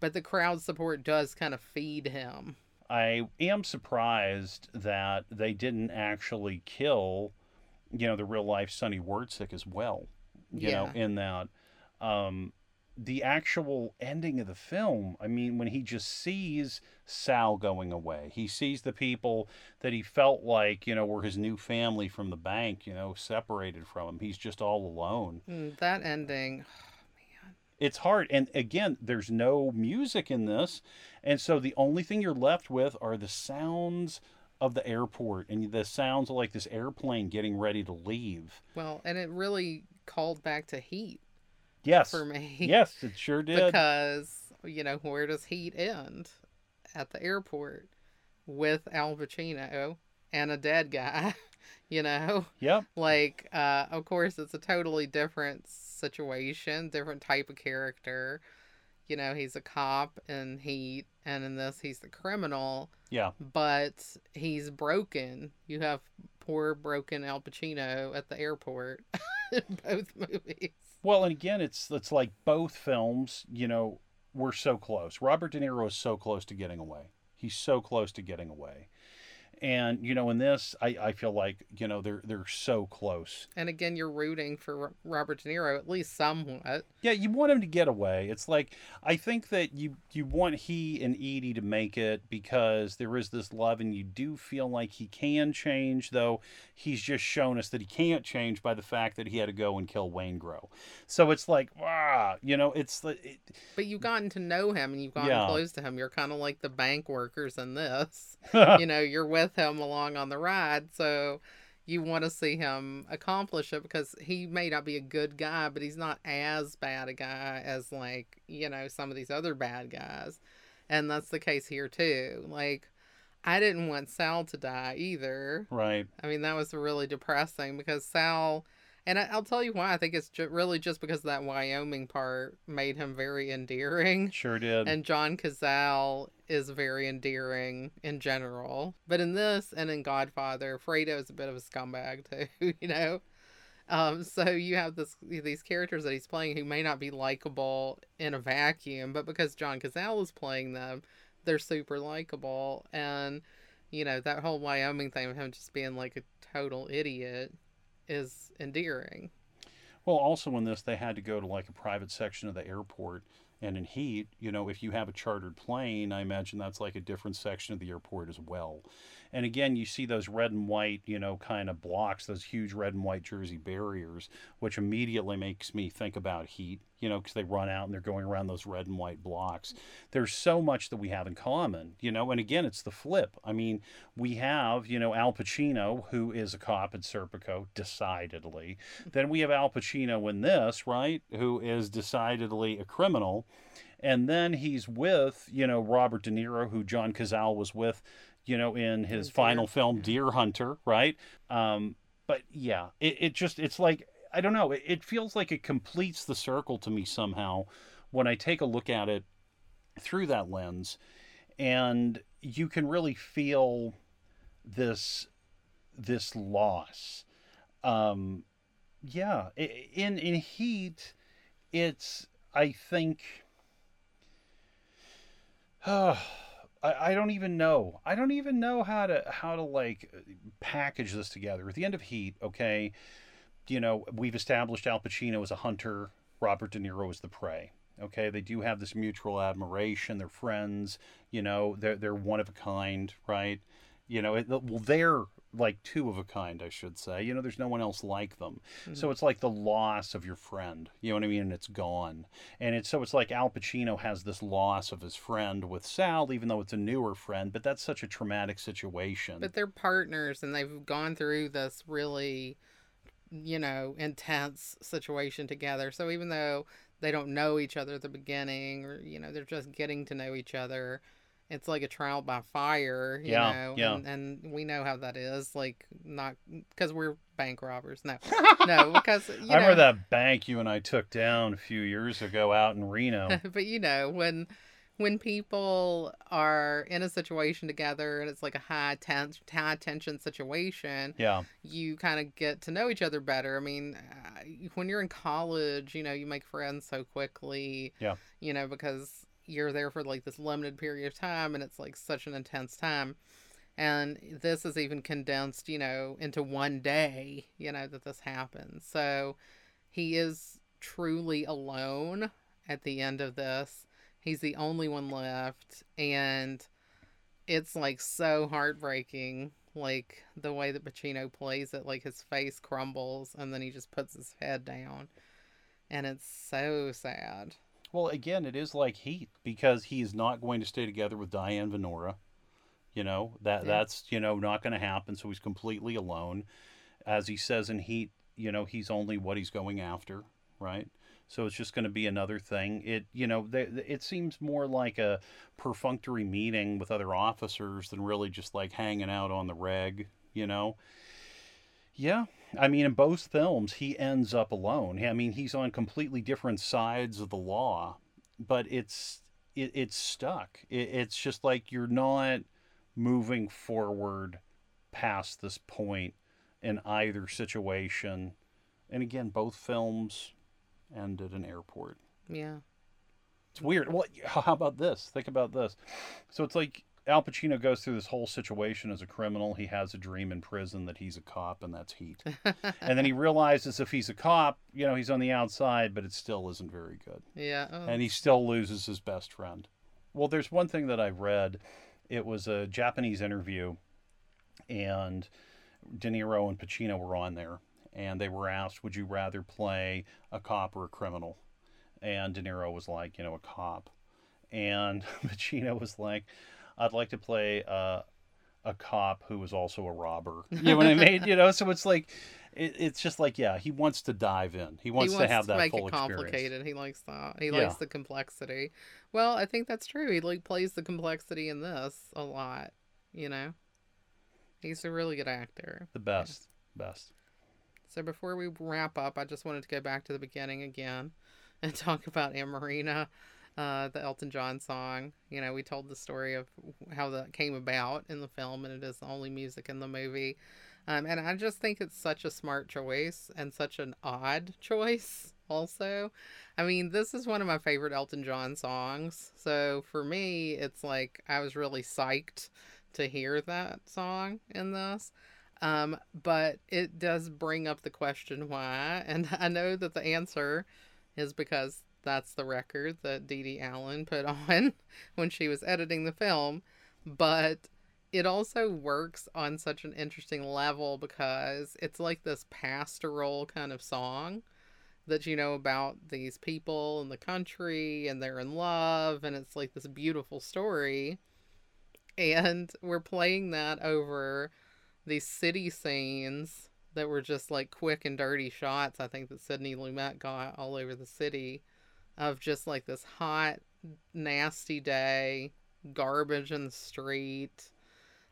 Speaker 2: but the crowd's support does kind of feed him.
Speaker 1: I am surprised that they didn't actually kill you know, the real life Sonny Wortzik as well. You yeah. know, in that um, the actual ending of the film, I mean, when he just sees Sal going away, he sees the people that he felt like, you know, were his new family from the bank, you know, separated from him. He's just all alone.
Speaker 2: Mm, that ending. Oh,
Speaker 1: it's hard. And again, there's no music in this. And so the only thing you're left with are the sounds of the airport and the sounds of like this airplane getting ready to leave.
Speaker 2: Well, and it really called back to Heat.
Speaker 1: Yes.
Speaker 2: For me.
Speaker 1: Yes, it sure did.
Speaker 2: Because, you know, where does Heat end? At the airport with Al Pacino and a dead guy, you know?
Speaker 1: Yep.
Speaker 2: Like, uh, of course, it's a totally different situation, different type of character. You know, he's a cop and he and in this, he's the criminal
Speaker 1: yeah.
Speaker 2: But he's broken. You have poor broken Al Pacino at the airport in both movies.
Speaker 1: Well, and again, it's it's like both films, you know, were so close. Robert De Niro is so close to getting away. He's so close to getting away. And you know, in this, I, I feel like you know they're they're so close.
Speaker 2: And again, you're rooting for Robert De Niro at least somewhat.
Speaker 1: Yeah, you want him to get away. It's like I think that you you want he and Edie to make it because there is this love, and you do feel like he can change. Though he's just shown us that he can't change by the fact that he had to go and kill Waingro So it's like, ah, you know, it's. It,
Speaker 2: but you've gotten to know him, and you've gotten yeah. close to him. You're kind of like the bank workers in this. you know, you're with with him along on the ride. So you want to see him accomplish it because he may not be a good guy, but he's not as bad a guy as like, you know, some of these other bad guys. And that's the case here too. Like I didn't want Sal to die either.
Speaker 1: Right.
Speaker 2: I mean, that was really depressing because Sal and I, will tell you why. I think it's ju- really just because that Wyoming part made him very endearing.
Speaker 1: Sure did.
Speaker 2: And John Cazale is very endearing in general. But in this and in Godfather, Fredo is a bit of a scumbag too, you know? Um, so you have this these characters that he's playing who may not be likable in a vacuum, but because John Cazale is playing them, they're super likable. And, you know, that whole Wyoming thing of him just being like a total idiot is endearing.
Speaker 1: Well, also in this, they had to go to like a private section of the airport. And in Heat, you know, if you have a chartered plane, I imagine that's like a different section of the airport as well. And again, you see those red and white, you know, kind of blocks, those huge red and white jersey barriers, which immediately makes me think about heat, you know, because they run out and they're going around those red and white blocks. There's so much that we have in common, you know, and again, it's the flip. I mean, we have, you know, Al Pacino, who is a cop in Serpico, decidedly. then we have Al Pacino in this, right, who is decidedly a criminal. And then he's with, you know, Robert De Niro, who John Cazale was with you know, in his final film, Deer Hunter, right? Um, but yeah, it, it just, it's like, I don't know, it, it feels like it completes the circle to me somehow when I take a look at it through that lens. And you can really feel this this loss. Um, yeah, in in Heat, it's I think. Uh, I, I don't even know. I don't even know how to how to like package this together. At the end of Heat, okay, you know we've established Al Pacino as a hunter, Robert De Niro as the prey. Okay, they do have this mutual admiration. They're friends. You know, they're they're one of a kind, right? You know, it, well, they're like two of a kind, I should say. You know, there's no one else like them. Mm-hmm. So it's like the loss of your friend. You know what I mean? And it's gone. And it's so it's like Al Pacino has this loss of his friend with Sal, even though it's a newer friend. But that's such a traumatic situation.
Speaker 2: But they're partners, and they've gone through this really, you know, intense situation together. So even though they don't know each other at the beginning, or you know, they're just getting to know each other it's like a trial by fire, you yeah, know, yeah. And, and we know how that is. Like not because we're bank robbers. No, no, because you
Speaker 1: I remember that bank you and I took down a few years ago out in Reno.
Speaker 2: but you know when when people are in a situation together and it's like a high tense high tension situation
Speaker 1: yeah.
Speaker 2: you kind of get to know each other better. I mean uh, when you're in college you know you make friends so quickly
Speaker 1: yeah.
Speaker 2: you know because you're there for like this limited period of time and it's like such an intense time. And this is even condensed you know into one day you know that this happens. So he is truly alone at the end of this he's the only one left and it's like so heartbreaking like the way that Pacino plays it like his face crumbles and then he just puts his head down and it's so sad
Speaker 1: well, again, it is like Heat because he is not going to stay together with Diane Venora. You know that yeah. that's you know not going to happen. So he's completely alone. As he says in Heat, you know he's only what he's going after, right? So it's just going to be another thing. It you know they, it seems more like a perfunctory meeting with other officers than really just like hanging out on the reg. You know. Yeah, I mean, in both films, he ends up alone. I mean, he's on completely different sides of the law, but it's it, it's stuck. It, it's just like you're not moving forward past this point in either situation. And again, both films end at an airport.
Speaker 2: Yeah.
Speaker 1: It's weird. Well, how about this? Think about this. So it's like Al Pacino goes through this whole situation as a criminal. He has a dream in prison that he's a cop, and that's heat. and then he realizes if he's a cop, you know, he's on the outside, but it still isn't very good.
Speaker 2: Yeah.
Speaker 1: Oh. And he still loses his best friend. Well, there's one thing that I read. It was a Japanese interview, and De Niro and Pacino were on there, and they were asked, "Would you rather play a cop or a criminal?" And De Niro was like, "You know, a cop." And Pacino was like, I'd like to play uh, a cop who is also a robber. You know what I mean? You know, so it's like it, it's just like yeah, he wants to dive in. He wants, he wants to have to that make full it complicated. Experience.
Speaker 2: He likes that. He yeah. likes the complexity. Well, I think that's true. He like plays the complexity in this a lot. You know, he's a really good actor.
Speaker 1: The best, best.
Speaker 2: So before we wrap up, I just wanted to go back to the beginning again and talk about Amoreena uh, the Elton John song. You know, we told the story of how that came about in the film, and it is the only music in the movie. Um, and I just think it's such a smart choice and such an odd choice, also. I mean, this is one of my favorite Elton John songs. So for me, it's like I was really psyched to hear that song in this. Um, but it does bring up the question why. And I know that the answer is because that's the record that Dede Allen put on when she was editing the film. But it also works on such an interesting level because it's like this pastoral kind of song that you know about these people in the country and they're in love and it's like this beautiful story and we're playing that over these city scenes that were just like quick and dirty shots i think that sidney lumet got all over the city of just like this hot, nasty day, garbage in the street.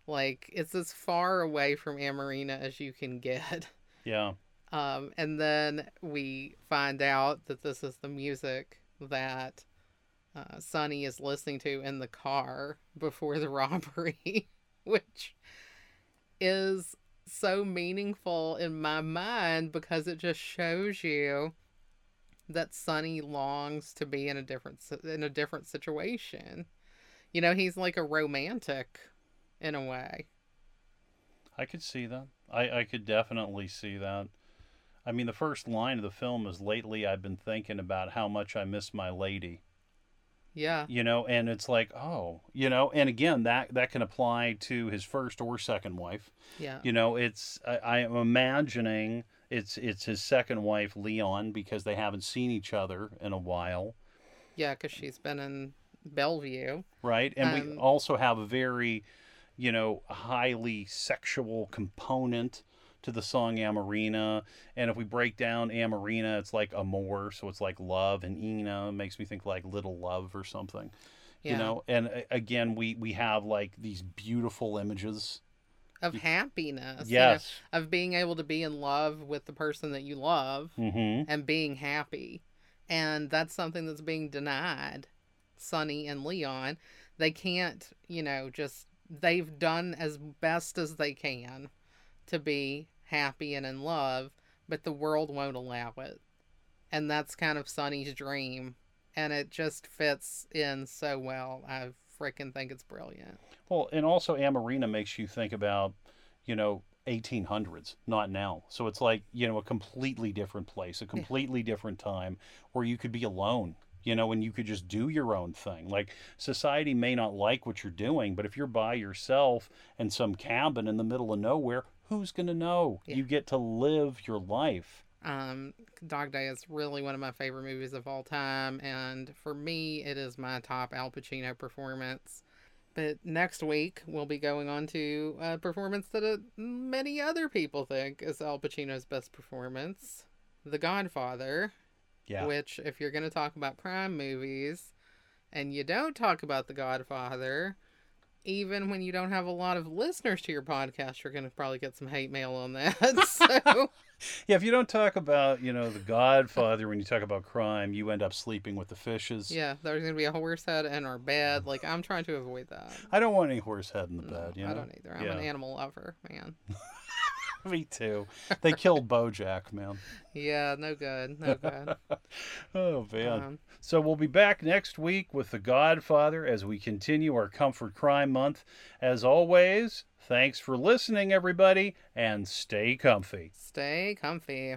Speaker 2: Like it's as far away from Amoreena as you can get.
Speaker 1: Yeah.
Speaker 2: Um, and then we find out that this is the music that uh, Sonny is listening to in the car before the robbery, which is so meaningful in my mind because it just shows you that Sonny longs to be in a different in a different situation. You know, he's like a romantic in a way.
Speaker 1: I could see that. I, I could definitely see that. I mean, the first line of the film is lately I've been thinking about how much I miss my lady.
Speaker 2: Yeah.
Speaker 1: You know, and it's like, oh, you know, and again, that that can apply to his first or second wife.
Speaker 2: Yeah.
Speaker 1: You know, it's I, I am imagining it's it's his second wife, Leon, because they haven't seen each other in a while.
Speaker 2: Yeah, because she's been in Bellevue.
Speaker 1: Right. And we
Speaker 2: Um,
Speaker 1: also have a very, you know, highly sexual component to the song Amoreena. And if we break down Amoreena, it's like amor, so it's like love, and Ina makes me think like little love or something.
Speaker 2: Yeah.
Speaker 1: You know, and again, we we have like these beautiful images.
Speaker 2: Of happiness. you know,
Speaker 1: Yes.
Speaker 2: of being able to be in love with the person that you love
Speaker 1: Mm-hmm.
Speaker 2: and being happy. And that's something that's being denied. Sonny and Leon, they can't, you know, just they've done as best as they can to be happy and in love, but the world won't allow it. And that's kind of Sonny's dream. And it just fits in so well. I freaking think it's brilliant.
Speaker 1: Well, and also Amoreena makes you think about, you know, 1800s, not now. So it's like, you know, a completely different place, a completely different time where you could be alone, you know, and you could just do your own thing. Like society may not like what you're doing, but if you're by yourself in some cabin in the middle of nowhere, who's going to know?
Speaker 2: Yeah.
Speaker 1: You get to live your life.
Speaker 2: Um, Dog Day is really one of my favorite movies of all time, and for me, it is my top Al Pacino performance. But next week, we'll be going on to a performance that uh, many other people think is Al Pacino's best performance The Godfather.
Speaker 1: Yeah.
Speaker 2: Which, if you're going to talk about crime movies and you don't talk about The Godfather, even when you don't have a lot of listeners to your podcast, you're going to probably get some hate mail on that. so.
Speaker 1: Yeah, if you don't talk about, you know, the Godfather when you talk about crime, you end up sleeping with the fishes.
Speaker 2: Yeah, there's gonna be a horse head in our bed. Like I'm trying to avoid that.
Speaker 1: I don't want any horse head in the
Speaker 2: No,
Speaker 1: bed, you know.
Speaker 2: I don't either. I'm
Speaker 1: Yeah.
Speaker 2: an animal lover, man.
Speaker 1: Me too. They killed Bojack, man.
Speaker 2: Yeah, no good, no good.
Speaker 1: Oh man.
Speaker 2: Um,
Speaker 1: So we'll be back next week with The Godfather as we continue our Comfort Crime Month. As always, thanks for listening, everybody, and stay comfy.
Speaker 2: stay comfy.